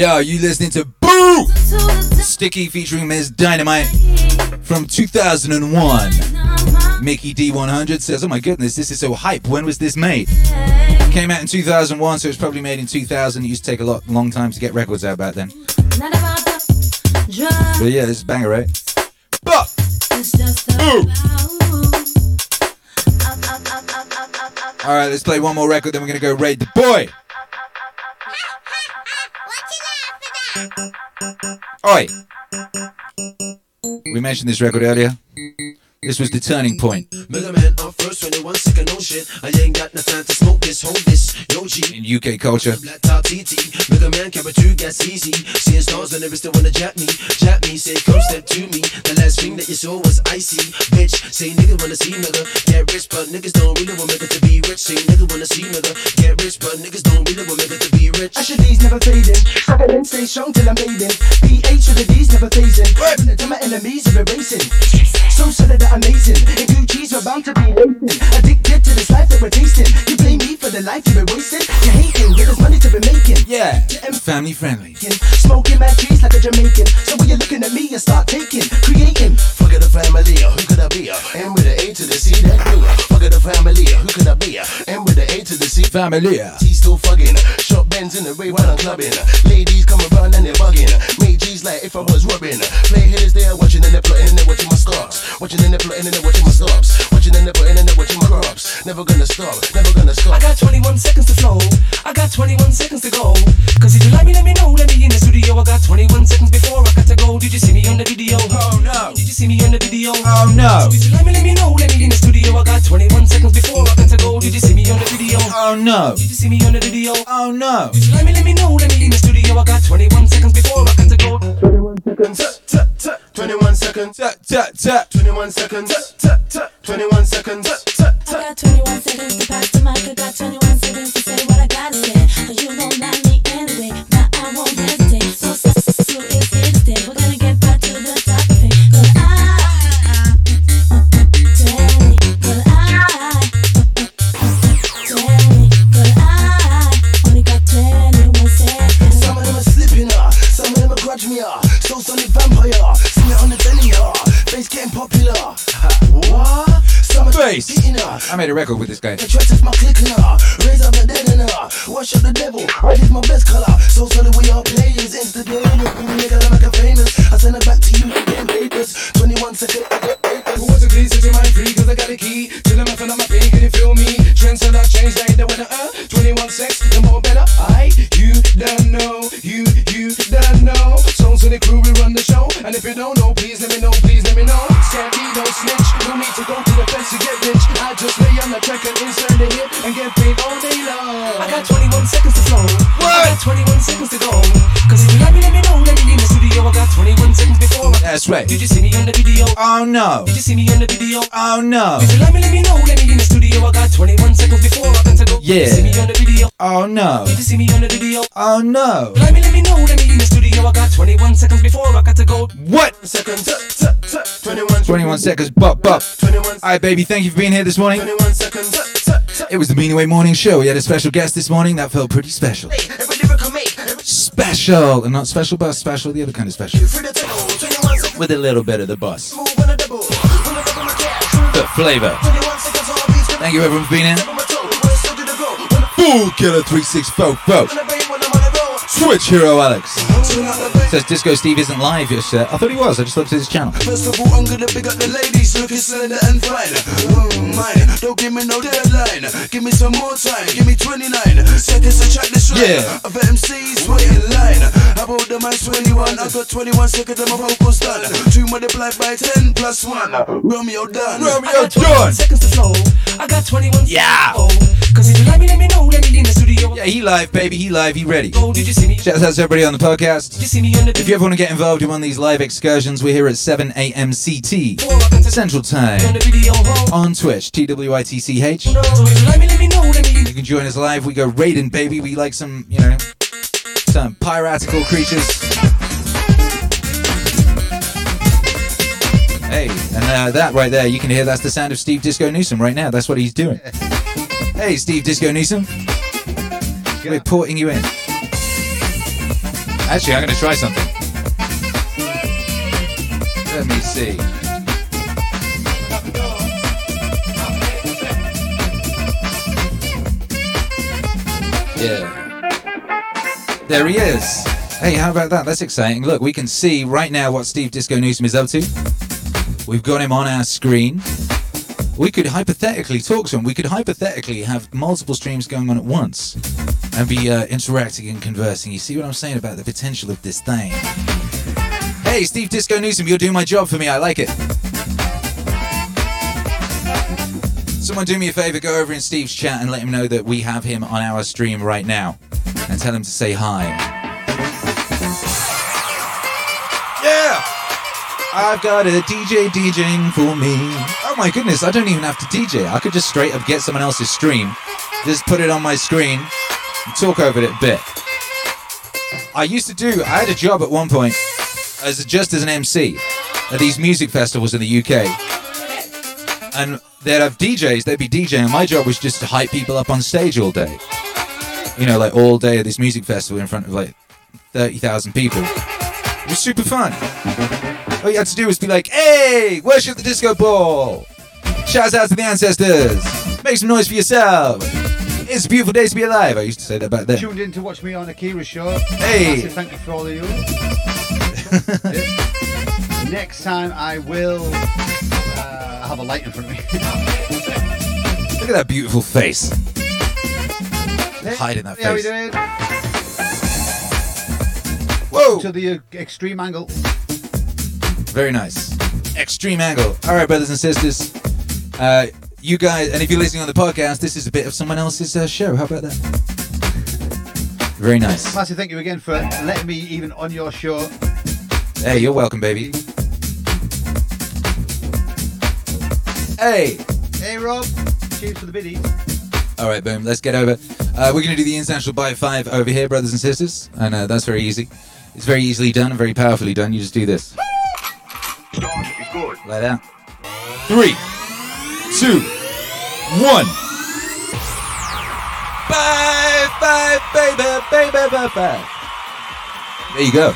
Yo, you listening to Boo! Sticky featuring Ms. Dynamite from 2001. Mickey D100 says, Oh my goodness, this is so hype. When was this made? Came out in 2001, so it's probably made in 2000. It used to take a lot, long time to get records out back then. But yeah, this is banger, right? But up. all right, let's play one more record. Then we're gonna go raid the boy. Oi. We mentioned this record earlier. This was the turning point Mega Man, I'm first 21 second, no shit. I ain't got no time to smoke this, hold this. Yo, G. in UK culture. Black top TT, Mega Man, carry two gas easy. Seeing stars, I never still wanna jap me. Jap me, say, come step to me. The last thing that you saw was icy. Bitch, say nigga wanna see nigga. Get rich, but niggas don't really want nigga to be rich. Say nigga wanna see nigga. Get rich, but niggas don't really want nigga to be rich. Asher D's never fading. Suck it in, stay strong till I'm bathing. PH with the D's never phasing. Even to my enemies are erasing. So solid that amazing. And Gucci's we're bound to be lacing. Addicted to this life that we're tasting. You blame me for the life you've been wasting. You're hating, yeah, there's money to be making. Yeah, family friendly. Smoking mad trees like a Jamaican. So when you're looking at me, you start taking, creating. Fuck the family, uh, who could I be? Uh? M with the A to the C, that me. Uh? Fuck the family, who could I be? M with the A to the C. Familia. He's still fucking. Short bends in the way while I'm clubbing. Ladies come around and they're bugging. Made G's like if I was rubbing. Play hitters they are watching and they're plotting they're watching my stops. Watching and they're plotting and they're watching my stops. Watching and they're plotting and they're watching my crops. Never gonna stop, never gonna stop. I got 21 seconds to flow. I got 21 seconds to go. Cause if you like me, let me know. Let me in the studio. I got 21 seconds before I got to go. Did you see me on the video? Oh no. Did you see me on the video? Oh no. So if you like me, let me know. Let me in the studio. I got 21 seconds before I got to go. Did you see me on the video? Oh no. Did you see me on the video? Oh no. Did you like me, let me know. Let me in the studio. I got 21 seconds before I got to go. 21 seconds. Tut, tut, tut. 21 seconds. Tut, tut, tut. 21 seconds. Tut, tut, tut. 21 seconds. Tut, tut, I got 21 seconds to pass the mic. I got 21 seconds to say what I gotta say. Cause you gon' like me anyway. Now I won't hesitate. So, so, so, so it's instant. We're gonna Face. I made a record with this guy. the tracks is my clicking, uh, raise up the dead and uh, wash up the devil, red is my best color, so solid we are players, insta daily, nigga, I'm like a famous, I send it back to you, you getting papers, 21 seconds, I get papers. Who was a please set your mind free cause I got a key to the method of my pain, can you feel me? Trends are not changed, like the weather, uh. 21 sex, the more better. I, you don't know, you, you don't know. Songs of the crew, we run the show. And if you don't just lay on the track and insert the hit And get paid all day long I got 21 seconds to flow. What? I got 21 seconds to go. Cause if you like me, let me know. Let me in the studio. I got 21 seconds before That's right. Did you see me on the video? Oh no. Did you see me on the video? Oh no. If you like me, let me know. Let me in the studio. I got 21 seconds before I to go. Yeah. Did you see me on the video? Oh no. Did you see me on the video? Oh no. Like me, let me know. Let me studio. I got 21 seconds before I got to go. What? Seconds, tut, tut, tut. 21, 21 seconds. Bop. 21, Alright, baby. Thank you for being here this morning. 21 seconds. It was the Meaningwave Morning Show. We had a special guest this morning. That felt pretty special. Every lyric I make, every Special. And not special bus, special. The other kind of special. free to take, 21 seconds, With a little bit of the bus. move on a double, on a double my cash. The flavor. 21 seconds, all beats, Thank you everyone for being here. on my toe, when it's still to the go, when Fool Killer 3644. I bang, when I'm on the road. Switch Hero Alex. Turn out the bass. Says Disco Steve isn't live yet. I thought he was. I just looked at his channel. First of all, I'm gonna pick up the ladies looking slender and fine. Mm, mine, don't give me no deadline. Give me some more time. Give me 29 seconds to track this right. Yeah. Other MCs wait in line. How about the mic 21? I got 21 seconds and my vocals done. Two multiplied by 10 plus 1. Romeo done. Romeo got 21 John. seconds to flow. I got 21 Yeah. seconds. Cause if you like me, let me know. Let me studio. Yeah, he live, baby. He live. He ready. Go. Did you see me? Did Shout out to everybody on the podcast. you see me on the If you ever want to get involved in one of these live excursions, we're here at 7 a.m. CT Central on Time the video? Oh, on Twitch, TWITCH. no. You like me, let me know. Let me in You can join us live. We go raiding, baby. We like some, you know, some piratical creatures. Hey, and uh, that right there, you can hear that's the sound of Steve Disco Newsome right now. That's what he's doing. <laughs> Hey, Steve Disco Newsome. We're porting you in. Actually, I'm going to try something. Let me see. Yeah. There he is. Hey, how about that? That's exciting. Look, we can see right now what Steve Disco Newsome is up to. We've got him on our screen. We could hypothetically talk to him. We could hypothetically have multiple streams going on at once and be uh, interacting and conversing. You see what I'm saying about the potential of this thing? Hey, Steve Disco Newsome, you're doing my job for me. I like it. Someone do me a favor, go over in Steve's chat and let him know that we have him on our stream right now. And tell him to say hi. Yeah! I've got a DJ DJing for me. Oh my goodness, I don't even have to DJ. I could just straight up get someone else's stream, just put it on my screen, and talk over it a bit. I used to do, I had a job at one point as just as an MC at these music festivals in the UK. And they'd have DJs, they'd be DJing. My job was just to hype people up on stage all day. You know, like all day at this music festival in front of like 30,000 people. It was super fun. All you had to do was be like, hey, worship the disco ball. Shouts out to the ancestors. Make some noise for yourself. It's a beautiful day to be alive. I used to say that back then. Tuned in to watch me on Akira's show. Hey. Massive thank you for all of you. <laughs> Next time I will uh, have a light in front of me. Look at that beautiful face. Hiding that How we face. doing? Whoa! To the uh, extreme angle. Very nice. Extreme angle. All right, brothers and sisters. Uh, you guys, and if you're listening on the podcast, this is a bit of someone else's uh, show. How about that? Very nice. Massive thank you again for letting me even on your show. Hey, you're welcome, baby. Hey. Hey Rob, cheers for the biddies. All right, boom. Let's get over. Uh, we're going to do the international bite five over here, brothers and sisters, and uh, that's very easy. It's very easily done and very powerfully done. You just do this. Like that. Three, two, one. Five, five, baby, baby, baby, five. There you go.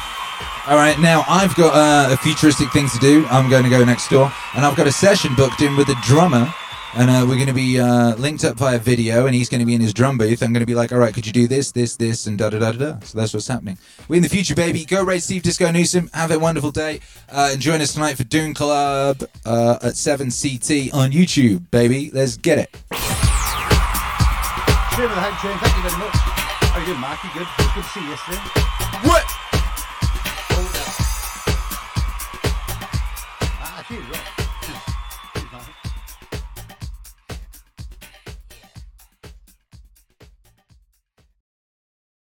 All right, now I've got uh, a futuristic thing to do. I'm going to go next door, and I've got a session booked in with a drummer, and uh, we're going to be uh, linked up via video, and he's going to be in his drum booth. I'm going to be like, all right, could you do this, this, this, and da da da da da. So that's what's happening. We're in the future, baby. Go rate Steve Disco Newsome. Have a wonderful day, uh, and join us tonight for Dune Club uh, at 7 CT on YouTube, baby. Let's get it. Cheers the. Thank you very much. How you doing, Mark? You good? Good to see you yesterday. What? Ah, cheers, Rob.